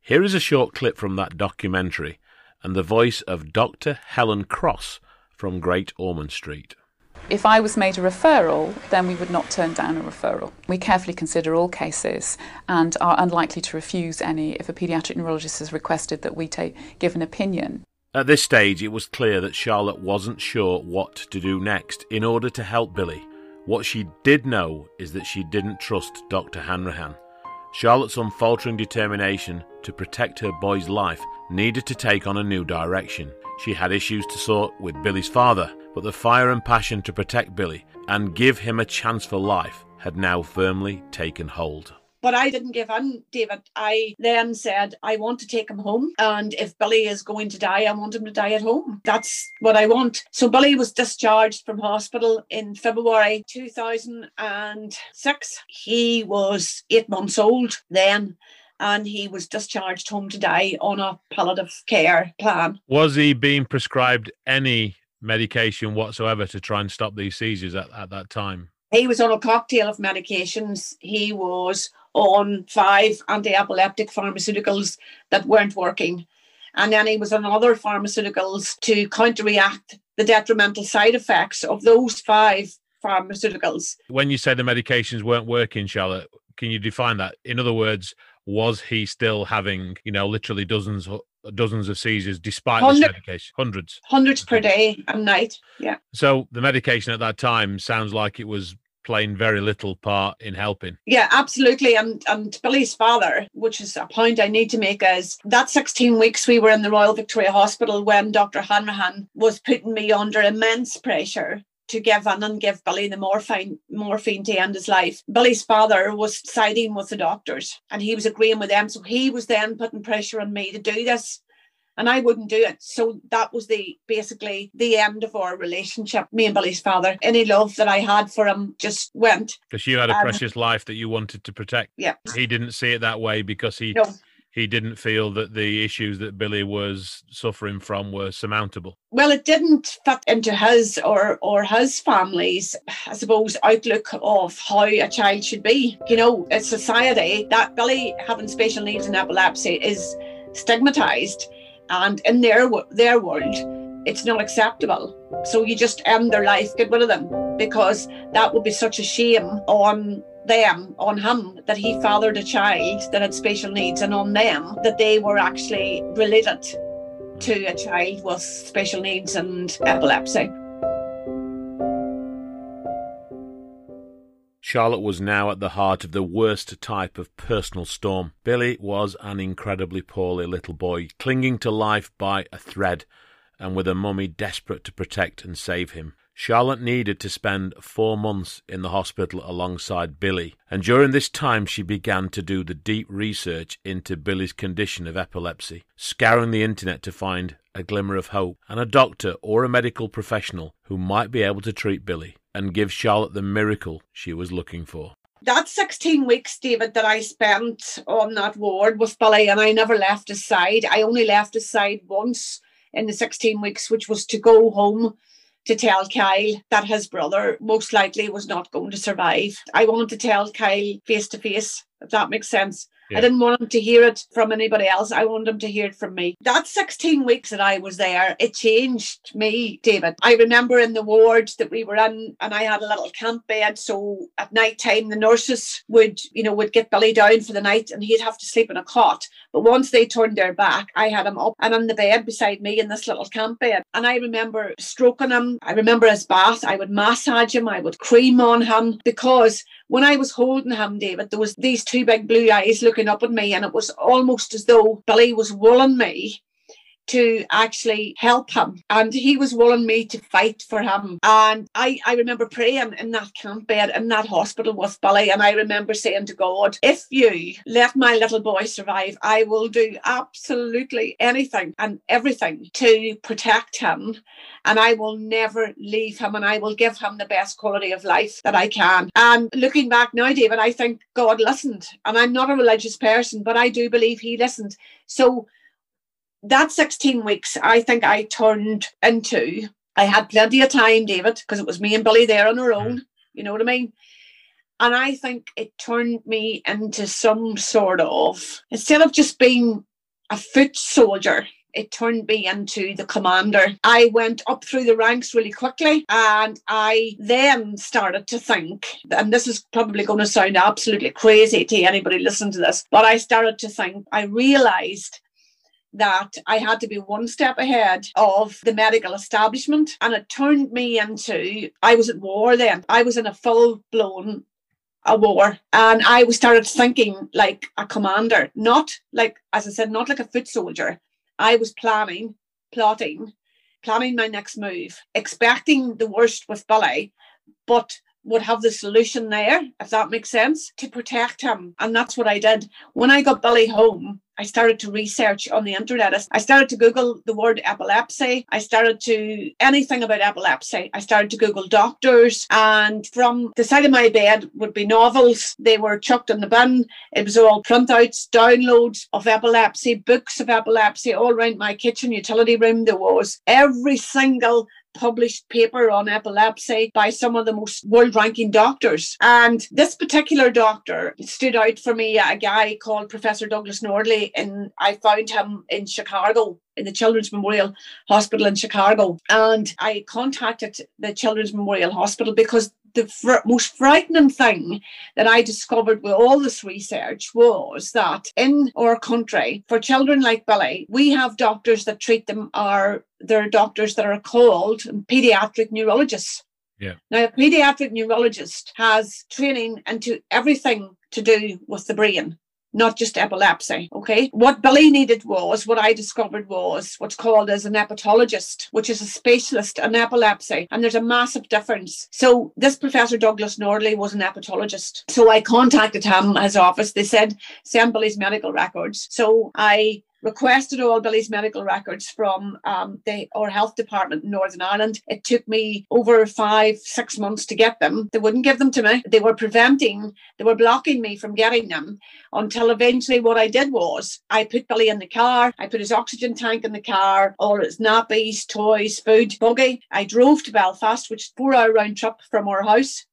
Here is a short clip from that documentary and the voice of Dr. Helen Cross from Great Ormond Street. If I was made a referral, then we would not turn down a referral. We carefully consider all cases and are unlikely to refuse any if a paediatric neurologist has requested that we take, give an opinion. At this stage, it was clear that Charlotte wasn't sure what to do next in order to help Billy. What she did know is that she didn't trust Dr. Hanrahan. Charlotte's unfaltering determination to protect her boy's life needed to take on a new direction. She had issues to sort with Billy's father, but the fire and passion to protect Billy and give him a chance for life had now firmly taken hold. But I didn't give in, David. I then said, I want to take him home. And if Billy is going to die, I want him to die at home. That's what I want. So Billy was discharged from hospital in February 2006. He was eight months old then and he was discharged home today on a palliative care plan. Was he being prescribed any medication whatsoever to try and stop these seizures at, at that time? He was on a cocktail of medications. He was on five anti epileptic pharmaceuticals that weren't working. And then he was on other pharmaceuticals to counteract the detrimental side effects of those five pharmaceuticals. When you say the medications weren't working, Charlotte, can you define that? In other words, was he still having, you know, literally dozens dozens of seizures despite Hundred, this medication? Hundreds. Hundreds per day and night. Yeah. So the medication at that time sounds like it was playing very little part in helping. Yeah, absolutely. And and Billy's father, which is a point I need to make, is that 16 weeks we were in the Royal Victoria Hospital when Dr. Hanrahan was putting me under immense pressure to give in and give Billy the morphine morphine to end his life. Billy's father was siding with the doctors and he was agreeing with them. So he was then putting pressure on me to do this and I wouldn't do it. So that was the basically the end of our relationship, me and Billy's father. Any love that I had for him just went. Because you had a um, precious life that you wanted to protect. Yeah. He didn't see it that way because he no. He didn't feel that the issues that Billy was suffering from were surmountable. Well, it didn't fit into his or or his family's, I suppose, outlook of how a child should be. You know, a society that Billy having special needs and epilepsy is stigmatized and in their their world it's not acceptable so you just end their life get rid of them because that would be such a shame on them on him that he fathered a child that had special needs and on them that they were actually related to a child with special needs and epilepsy Charlotte was now at the heart of the worst type of personal storm. Billy was an incredibly poorly little boy, clinging to life by a thread, and with a mummy desperate to protect and save him. Charlotte needed to spend four months in the hospital alongside Billy, and during this time she began to do the deep research into Billy's condition of epilepsy, scouring the internet to find a glimmer of hope and a doctor or a medical professional who might be able to treat Billy and give Charlotte the miracle she was looking for. That 16 weeks, David, that I spent on that ward with Billy, and I never left his side. I only left his side once in the 16 weeks, which was to go home to tell Kyle that his brother most likely was not going to survive. I wanted to tell Kyle face to face, if that makes sense. Yeah. I didn't want him to hear it from anybody else. I wanted him to hear it from me. That 16 weeks that I was there, it changed me, David. I remember in the ward that we were in, and I had a little camp bed. So at night time, the nurses would, you know, would get Billy down for the night and he'd have to sleep in a cot. But once they turned their back, I had him up and on the bed beside me in this little camp bed. And I remember stroking him. I remember his bath. I would massage him. I would cream on him because when I was holding him, David, there was these two big blue eyes looking up at me, and it was almost as though Billy was wooling me to actually help him. And he was willing me to fight for him. And I, I remember praying in that camp bed in that hospital with Billy. And I remember saying to God, if you let my little boy survive, I will do absolutely anything and everything to protect him. And I will never leave him and I will give him the best quality of life that I can. And looking back now, David, I think God listened. And I'm not a religious person, but I do believe he listened. So that 16 weeks, I think I turned into, I had plenty of time, David, because it was me and Billy there on our own. Mm. You know what I mean? And I think it turned me into some sort of, instead of just being a foot soldier, it turned me into the commander. I went up through the ranks really quickly and I then started to think, and this is probably going to sound absolutely crazy to anybody listening to this, but I started to think, I realized that I had to be one step ahead of the medical establishment. And it turned me into, I was at war then. I was in a full blown a war and I started thinking like a commander, not like, as I said, not like a foot soldier. I was planning, plotting, planning my next move, expecting the worst with Billy, but would have the solution there, if that makes sense, to protect him. And that's what I did. When I got Billy home, I started to research on the internet. I started to Google the word epilepsy. I started to anything about epilepsy. I started to Google doctors, and from the side of my bed would be novels. They were chucked in the bin. It was all printouts, downloads of epilepsy, books of epilepsy all around my kitchen utility room. There was every single published paper on epilepsy by some of the most world ranking doctors. And this particular doctor stood out for me, a guy called Professor Douglas Nordli, and I found him in Chicago in the Children's Memorial Hospital in Chicago. And I contacted the Children's Memorial Hospital because the fr- most frightening thing that I discovered with all this research was that in our country, for children like Billy, we have doctors that treat them are they're doctors that are called pediatric neurologists. Yeah. Now, a pediatric neurologist has training into everything to do with the brain not just epilepsy. Okay. What Billy needed was what I discovered was what's called as an epileptologist, which is a specialist in epilepsy. And there's a massive difference. So this Professor Douglas Nordli was an epileptologist. So I contacted him, his office. They said, send Billy's medical records. So I requested all Billy's medical records from um, the our health department in Northern Ireland. It took me over five, six months to get them. They wouldn't give them to me. They were preventing, they were blocking me from getting them until eventually what I did was I put Billy in the car. I put his oxygen tank in the car, all his nappies, toys, food, buggy. I drove to Belfast, which is four hour round trip from our house.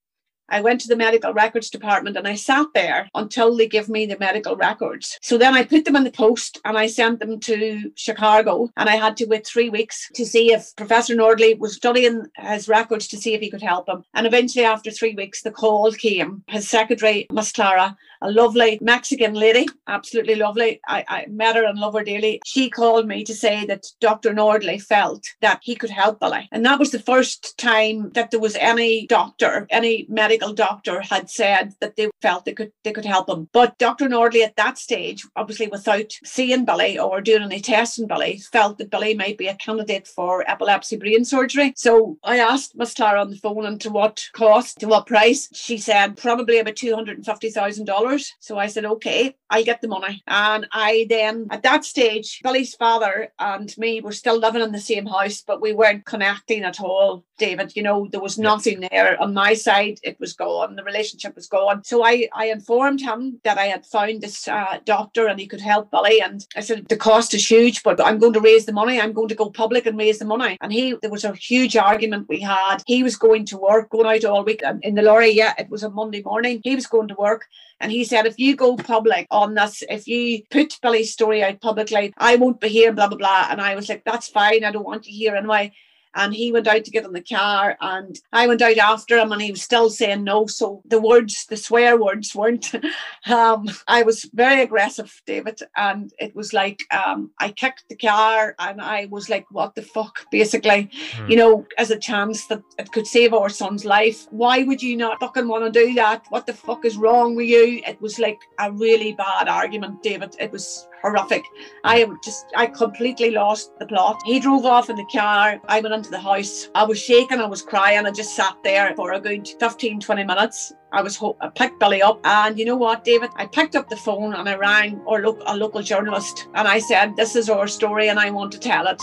I went to the medical records department and I sat there until they give me the medical records. So then I put them in the post and I sent them to Chicago and I had to wait three weeks to see if Professor Nordli was studying his records to see if he could help him. And eventually after three weeks, the call came. His secretary, Miss Clara, a lovely Mexican lady, absolutely lovely. I, I met her and love her dearly. She called me to say that Dr. Nordli felt that he could help Billy. And that was the first time that there was any doctor, any medical doctor had said that they felt they could they could help him. But Dr. Nordli at that stage, obviously without seeing Billy or doing any tests on Billy, felt that Billy might be a candidate for epilepsy brain surgery. So I asked Miss Clara on the phone and to what cost, to what price. She said probably about two hundred and fifty thousand dollars so I said, okay, I'll get the money. And I then, at that stage, Billy's father and me were still living in the same house, but we weren't connecting at all, David. You know, there was nothing there. On my side, it was gone. The relationship was gone. So I, I informed him that I had found this uh, doctor and he could help Billy. And I said, the cost is huge, but I'm going to raise the money. I'm going to go public and raise the money. And he, there was a huge argument we had. He was going to work, going out all week in the lorry. Yeah, it was a Monday morning. He was going to work. And he said, if you go public on this, if you put Billy's story out publicly, I won't be here, blah, blah, blah. And I was like, that's fine. I don't want you here anyway. And he went out to get in the car and I went out after him and he was still saying no. So the words, the swear words weren't. um, I was very aggressive, David, and it was like um, I kicked the car and I was like, what the fuck, basically, mm. you know, as a chance that it could save our son's life. Why would you not fucking want to do that? What the fuck is wrong with you? It was like a really bad argument, David. It was horrific. I just, I completely lost the plot. He drove off in the car. I went into the house. I was shaking. I was crying. I just sat there for a good 15, 20 minutes. I was ho- I picked Billy up, and you know what, David? I picked up the phone and I rang lo- a local journalist, and I said, "This is our story, and I want to tell it."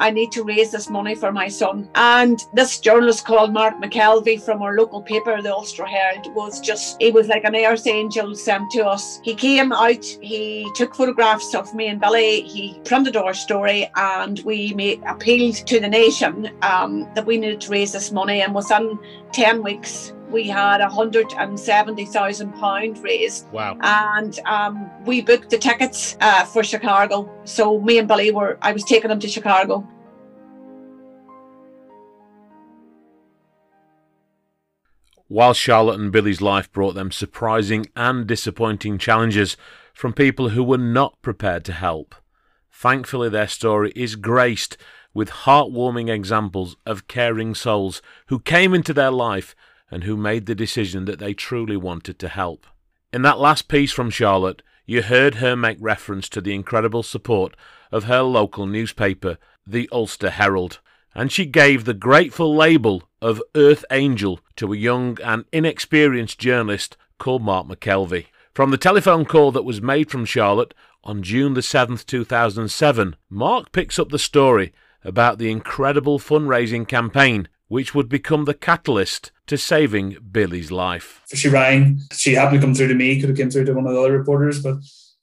I need to raise this money for my son. And this journalist called Mark McKelvey from our local paper, the Ulster Herald, was just, he was like an earth angel sent to us. He came out, he took photographs of me and Billy, he printed our story, and we made appealed to the nation um, that we needed to raise this money. And within 10 weeks, we had a hundred and seventy thousand pound raised. Wow! And um, we booked the tickets uh, for Chicago. So me and Billy were. I was taking them to Chicago. While Charlotte and Billy's life brought them surprising and disappointing challenges from people who were not prepared to help, thankfully their story is graced with heartwarming examples of caring souls who came into their life and who made the decision that they truly wanted to help. In that last piece from Charlotte, you heard her make reference to the incredible support of her local newspaper, the Ulster Herald, and she gave the grateful label of Earth Angel to a young and inexperienced journalist called Mark McKelvey. From the telephone call that was made from Charlotte on June the 7th, 2007, Mark picks up the story about the incredible fundraising campaign which would become the catalyst to saving Billy's life. She rang. She happened to come through to me. Could have come through to one of the other reporters, but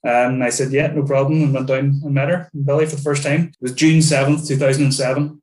um, I said, "Yeah, no problem," and went down and met her in Billy for the first time. It was June seventh, two thousand and seven.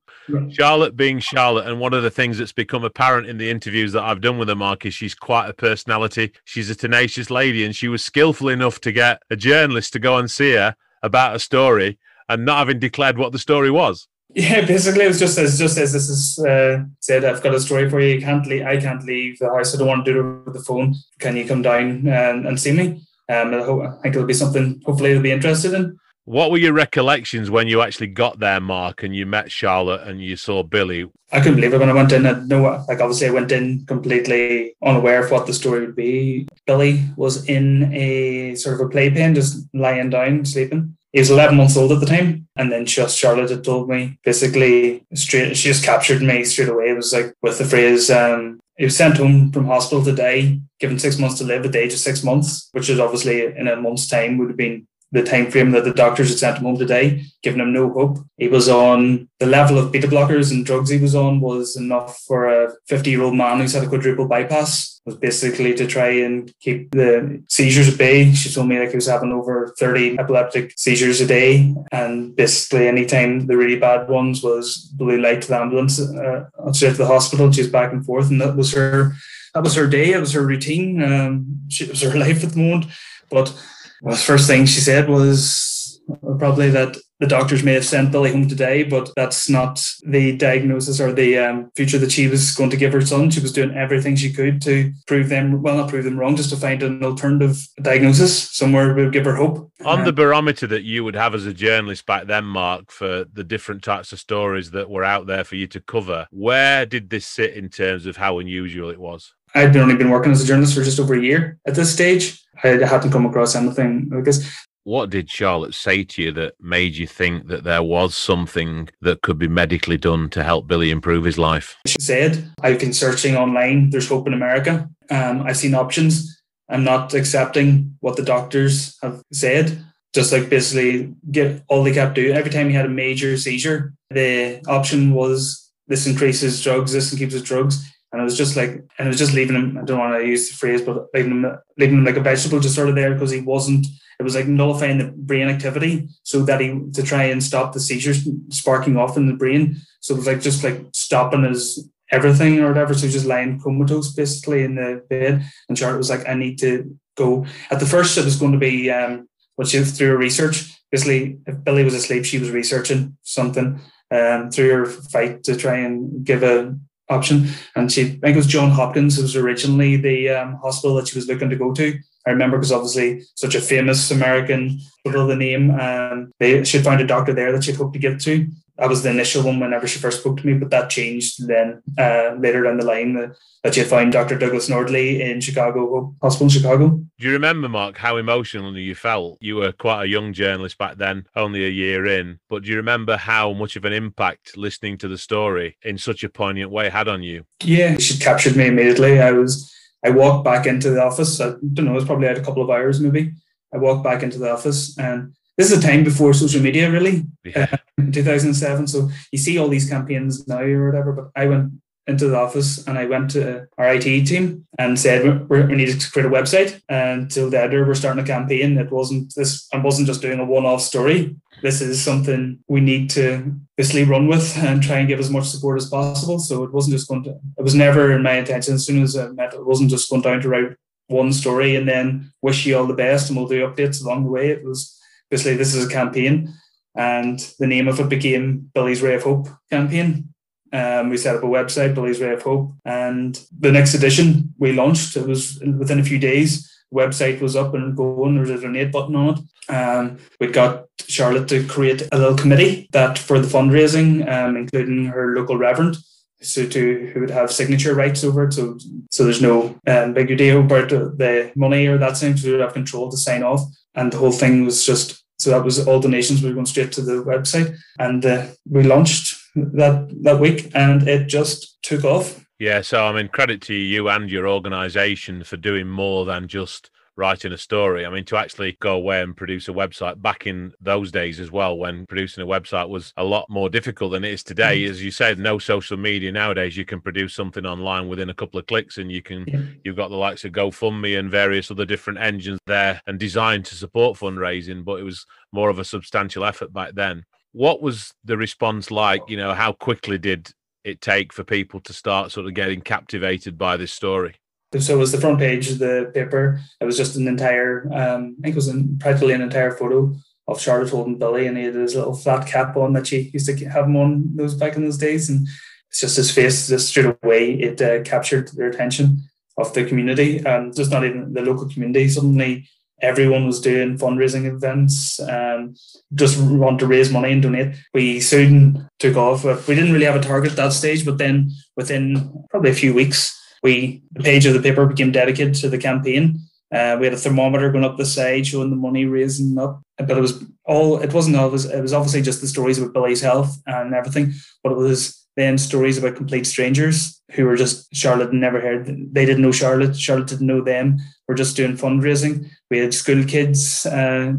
Charlotte being Charlotte, and one of the things that's become apparent in the interviews that I've done with her, Mark, is she's quite a personality. She's a tenacious lady, and she was skillful enough to get a journalist to go and see her about a story and not having declared what the story was. Yeah, basically, it was just as just as this is uh, said. I've got a story for you. you can't leave. I can't leave the house. I don't want to do it over the phone. Can you come down and, and see me? Um, I, hope, I think it'll be something. Hopefully, you'll be interested in. What were your recollections when you actually got there, Mark, and you met Charlotte and you saw Billy? I couldn't believe it when I went in. I know, like obviously, I went in completely unaware of what the story would be. Billy was in a sort of a playpen, just lying down, sleeping he was 11 months old at the time. And then just Charlotte had told me basically straight, she just captured me straight away. It was like with the phrase, um, he was sent home from hospital today, given six months to live, a day to six months, which is obviously in a month's time would have been the time frame that the doctors had sent him home today, giving him no hope. He was on the level of beta blockers and drugs he was on was enough for a 50 year old man who's had a quadruple bypass. It was basically to try and keep the seizures at bay. She told me like he was having over 30 epileptic seizures a day, and basically anytime the really bad ones was blue light to the ambulance, uh, straight to the hospital. She was back and forth, and that was her. That was her day. It was her routine. Um, she, it was her life at the moment, but well, the first thing she said was probably that the doctors may have sent Billy home today, but that's not the diagnosis or the um, future that she was going to give her son. She was doing everything she could to prove them, well, not prove them wrong, just to find an alternative diagnosis somewhere would give her hope. On the barometer that you would have as a journalist back then, Mark, for the different types of stories that were out there for you to cover, where did this sit in terms of how unusual it was? I'd only been working as a journalist for just over a year at this stage. I hadn't come across anything like this. What did Charlotte say to you that made you think that there was something that could be medically done to help Billy improve his life? She said, I've been searching online. There's hope in America. Um, I've seen options. I'm not accepting what the doctors have said. Just like basically get all they kept doing. Every time he had a major seizure, the option was this increases drugs, this keeps his drugs and it was just like, and it was just leaving him. I don't want to use the phrase, but leaving him, leaving him like a vegetable, just sort of there because he wasn't. It was like nullifying the brain activity so that he to try and stop the seizures sparking off in the brain. So it was like just like stopping his everything or whatever. So just lying comatose basically in the bed. And Charlotte was like, I need to go. At the first, it was going to be um, what she through her research. Basically, if Billy was asleep, she was researching something um, through her fight to try and give a option. And she, I think it was John Hopkins, who was originally the um, hospital that she was looking to go to. I remember because obviously such a famous American hospital, the name, and they she'd found a doctor there that she'd hoped to get to that was the initial one whenever she first spoke to me, but that changed then uh, later down the line uh, that you find Dr. Douglas Nordli in Chicago Hospital in Chicago. Do you remember, Mark, how emotionally you felt? You were quite a young journalist back then, only a year in, but do you remember how much of an impact listening to the story in such a poignant way had on you? Yeah, she captured me immediately. I was, I walked back into the office. I don't know, it was probably had a couple of hours maybe. I walked back into the office and this is a time before social media, really, yeah. uh, in 2007. So you see all these campaigns now or whatever. But I went into the office and I went to our IT team and said we we need to create a website. And told the editor we're starting a campaign. It wasn't this. I wasn't just doing a one-off story. This is something we need to basically run with and try and give as much support as possible. So it wasn't just going to. It was never in my intention. As soon as I met, it wasn't just going down to write one story and then wish you all the best and we'll do updates along the way. It was obviously this is a campaign, and the name of it became Billy's Ray of Hope campaign. Um, we set up a website, Billy's Ray of Hope, and the next edition we launched. It was within a few days. Website was up and going. There was a donate button on it. Um, we got Charlotte to create a little committee that for the fundraising, um, including her local reverend, so to who would have signature rights over it. So so there's no um, big deal about the money or that thing. So we have control to sign off, and the whole thing was just so that was all donations were going straight to the website, and uh, we launched that that week, and it just took off. Yeah, so I mean, credit to you and your organisation for doing more than just writing a story. I mean, to actually go away and produce a website back in those days as well, when producing a website was a lot more difficult than it is today. Mm. As you said, no social media nowadays. You can produce something online within a couple of clicks, and you can yeah. you've got the likes of GoFundMe and various other different engines there and designed to support fundraising. But it was more of a substantial effort back then. What was the response like? You know, how quickly did it take for people to start sort of getting captivated by this story? So it was the front page of the paper. It was just an entire, um, I think it was an, practically an entire photo of Charlotte holding Billy, and he had his little flat cap on that she used to have him on those back in those days, and it's just his face. Just straight away, it uh, captured their attention of the community, and just not even the local community. Suddenly, everyone was doing fundraising events, um, just want to raise money and donate. We soon took off. We didn't really have a target at that stage, but then within probably a few weeks we the page of the paper became dedicated to the campaign. Uh, we had a thermometer going up the side showing the money raising up, but it was all. It wasn't always. It was obviously just the stories about Billy's health and everything, but it was then stories about complete strangers who were just Charlotte never heard. They didn't know Charlotte. Charlotte didn't know them. We're just doing fundraising. We had school kids uh,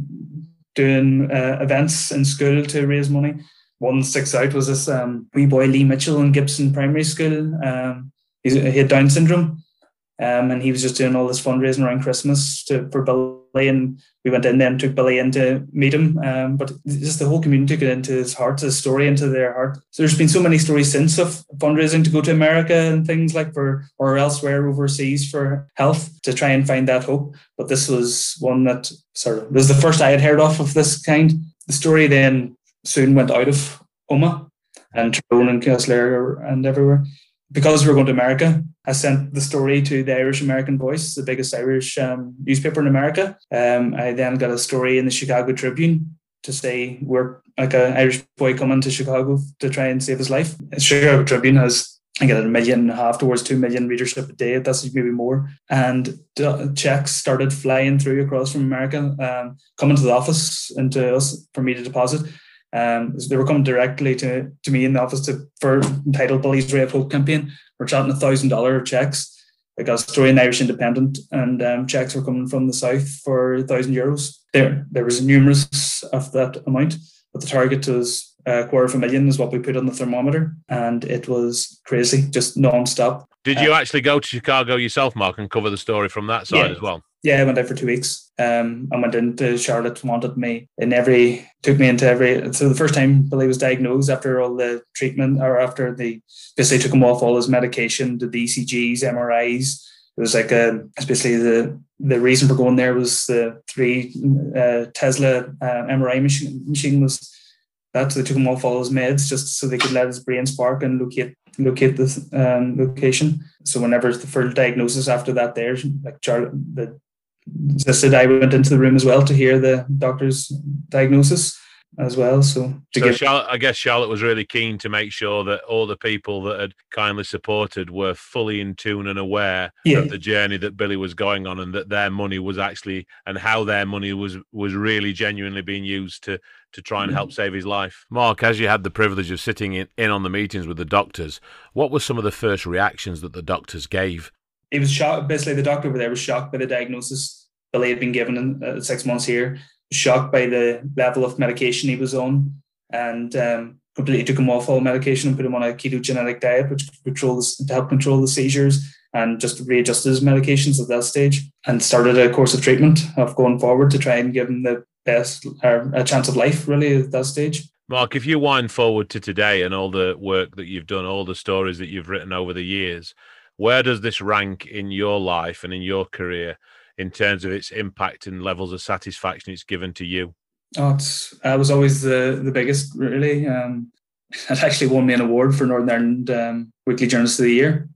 doing uh, events in school to raise money. One sticks out was this um, wee boy Lee Mitchell in Gibson Primary School. Um, he had Down syndrome, um, and he was just doing all this fundraising around Christmas to, for Billy. And we went in then, took Billy in to meet him. Um, but just the whole community it into his heart, his story into their heart. So there's been so many stories since of fundraising to go to America and things like for or elsewhere overseas for health to try and find that hope. But this was one that sort of was the first I had heard of of this kind. The story then soon went out of Omagh and Tyrone and Kessler and everywhere because we were going to America, I sent the story to the Irish American Voice, the biggest Irish um, newspaper in America. Um, I then got a story in the Chicago Tribune to say we're like an Irish boy coming to Chicago to try and save his life. The Chicago Tribune has I get a million and a half towards two million readership a day. That's maybe more. And checks started flying through across from America, um, coming to the office and to us for me to deposit. Um, they were coming directly to, to me in the office to for entitled Billy's Ray of Hope campaign. We're chatting a thousand dollar checks. I got a story in Irish Independent, and um, checks were coming from the south for a thousand euros. There, there was numerous of that amount, but the target was a quarter of a million is what we put on the thermometer, and it was crazy, just non-stop. Did you uh, actually go to Chicago yourself, Mark, and cover the story from that side yeah. as well? Yeah, I went out for two weeks. Um, I went into Charlotte, wanted me in every, took me into every. So the first time Billy was diagnosed after all the treatment or after the, basically took him off all his medication, the ECGs, MRIs. It was like a, especially the the reason for going there was the three uh, Tesla uh, MRI machine, machine was that. So they took him off all his meds just so they could let his brain spark and locate locate the um, location. So whenever it's the full diagnosis after that, there, like Charlotte, the insisted I said, I went into the room as well to hear the doctor's diagnosis as well. So, so give- Charlotte, I guess Charlotte was really keen to make sure that all the people that had kindly supported were fully in tune and aware yeah. of the journey that Billy was going on, and that their money was actually and how their money was was really genuinely being used to to try and help mm-hmm. save his life. Mark, as you had the privilege of sitting in, in on the meetings with the doctors, what were some of the first reactions that the doctors gave? He was shocked. Basically, the doctor over there was shocked by the diagnosis Billy had been given in uh, six months here shocked by the level of medication he was on and um, completely took him off all medication and put him on a ketogenic diet, which controls to help control the seizures and just readjusted his medications at that stage and started a course of treatment of going forward to try and give him the best a chance of life really at that stage. Mark, if you wind forward to today and all the work that you've done, all the stories that you've written over the years, where does this rank in your life and in your career? in terms of its impact and levels of satisfaction it's given to you? Oh, I was always the the biggest, really. Um, it actually won me an award for Northern Ireland um, Weekly Journalist of the Year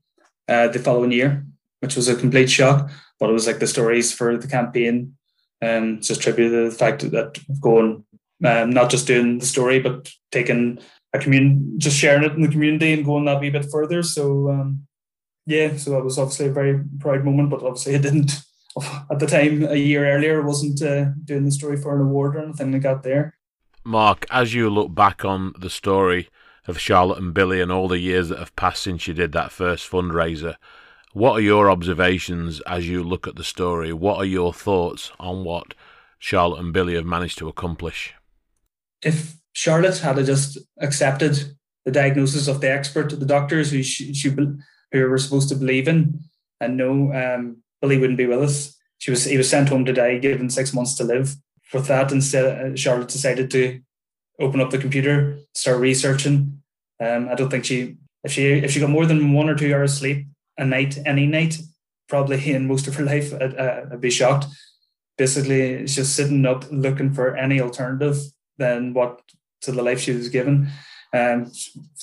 uh, the following year, which was a complete shock. But it was like the stories for the campaign, um, just tribute to the fact that going, um, not just doing the story, but taking a community, just sharing it in the community and going that wee bit further. So, um, yeah, so that was obviously a very proud moment, but obviously it didn't at the time a year earlier wasn't uh, doing the story for an award or anything like that there. Mark, as you look back on the story of Charlotte and Billy and all the years that have passed since you did that first fundraiser, what are your observations as you look at the story? What are your thoughts on what Charlotte and Billy have managed to accomplish? If Charlotte had just accepted the diagnosis of the expert, the doctors who she, she who were supposed to believe in, and know um, Billy wouldn't be with us. She was he was sent home today, given six months to live. With that, instead, uh, Charlotte decided to open up the computer, start researching. Um, I don't think she if she if she got more than one or two hours sleep a night, any night, probably in most of her life, I'd, uh, I'd be shocked. Basically, she's sitting up looking for any alternative than what to the life she was given. Um,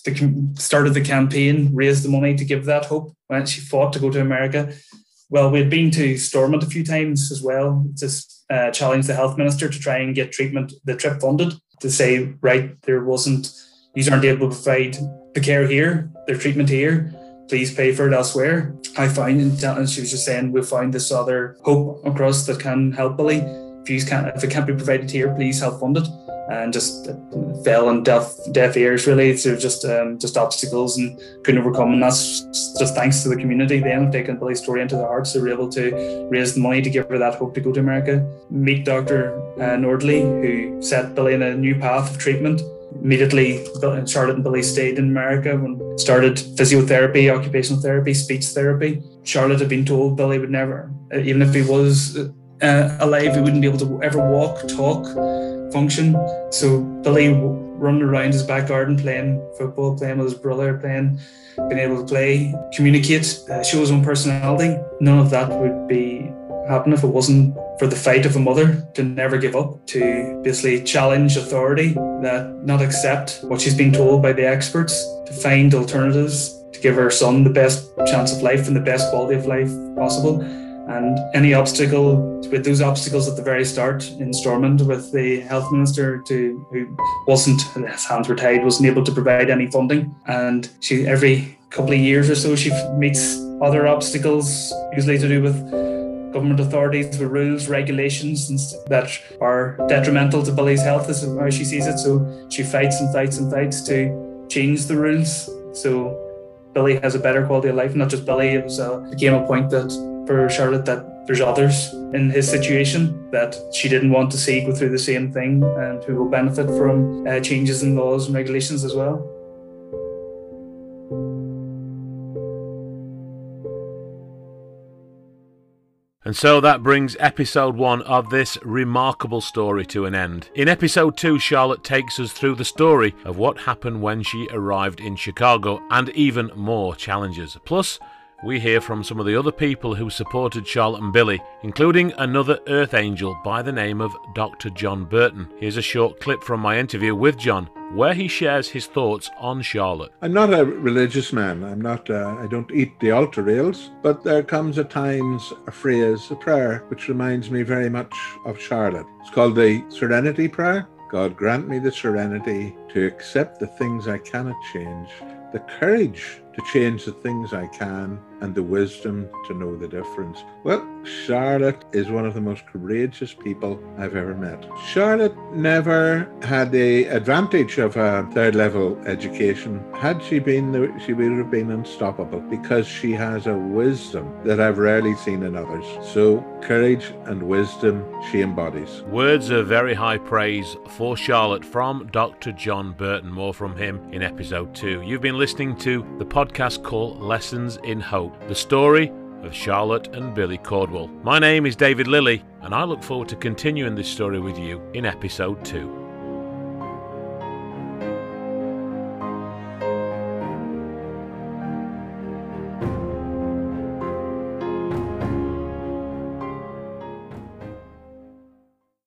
the started the campaign, raised the money to give that hope. When she fought to go to America, well, we'd been to Stormont a few times as well to uh, challenge the health minister to try and get treatment, the trip funded, to say, right, there wasn't, these aren't able to provide the care here, their treatment here, please pay for it elsewhere. I find, and she was just saying, we found this other hope across that can help Billy. If, you can't, if it can't be provided here, please help fund it and just fell on deaf deaf ears really so just um, just obstacles and couldn't overcome. And that's just thanks to the community then taking Billy's story into their hearts. They were able to raise the money to give her that hope to go to America. Meet Dr uh, Nordli who set Billy in a new path of treatment. Immediately Charlotte and Billy stayed in America and started physiotherapy occupational therapy speech therapy. Charlotte had been told Billy would never even if he was uh, alive he wouldn't be able to ever walk talk function. So Billy running around his back garden playing football, playing with his brother, playing, being able to play, communicate, uh, show his own personality. None of that would be happen if it wasn't for the fight of a mother to never give up, to basically challenge authority, that not accept what she's been told by the experts, to find alternatives, to give her son the best chance of life and the best quality of life possible and any obstacle with those obstacles at the very start in Stormont with the health minister to who wasn't his hands were tied wasn't able to provide any funding. And she every couple of years or so she meets other obstacles usually to do with government authorities with rules regulations that are detrimental to Billy's health as how she sees it. So she fights and fights and fights to change the rules. So Billy has a better quality of life not just Billy it was a, became a point that for Charlotte that there's others in his situation that she didn't want to see go through the same thing and who will benefit from uh, changes in laws and regulations as well. And so that brings episode one of this remarkable story to an end. In episode two, Charlotte takes us through the story of what happened when she arrived in Chicago and even more challenges. Plus, we hear from some of the other people who supported Charlotte and Billy, including another Earth Angel by the name of Dr. John Burton. Here's a short clip from my interview with John where he shares his thoughts on Charlotte. I'm not a religious man. I'm not. Uh, I don't eat the altar rails. But there comes at times a phrase, a prayer, which reminds me very much of Charlotte. It's called the Serenity Prayer. God grant me the serenity to accept the things I cannot change, the courage to change the things I can, and the wisdom to know the difference. Well, Charlotte is one of the most courageous people I've ever met. Charlotte never had the advantage of a third level education. Had she been, she would have been unstoppable because she has a wisdom that I've rarely seen in others. So, courage and wisdom she embodies. Words of very high praise for Charlotte from Dr. John Burton. More from him in episode 2. You've been listening to the podcast called Lessons in Hope, the story of Charlotte and Billy Caldwell. My name is David Lilly, and I look forward to continuing this story with you in episode 2.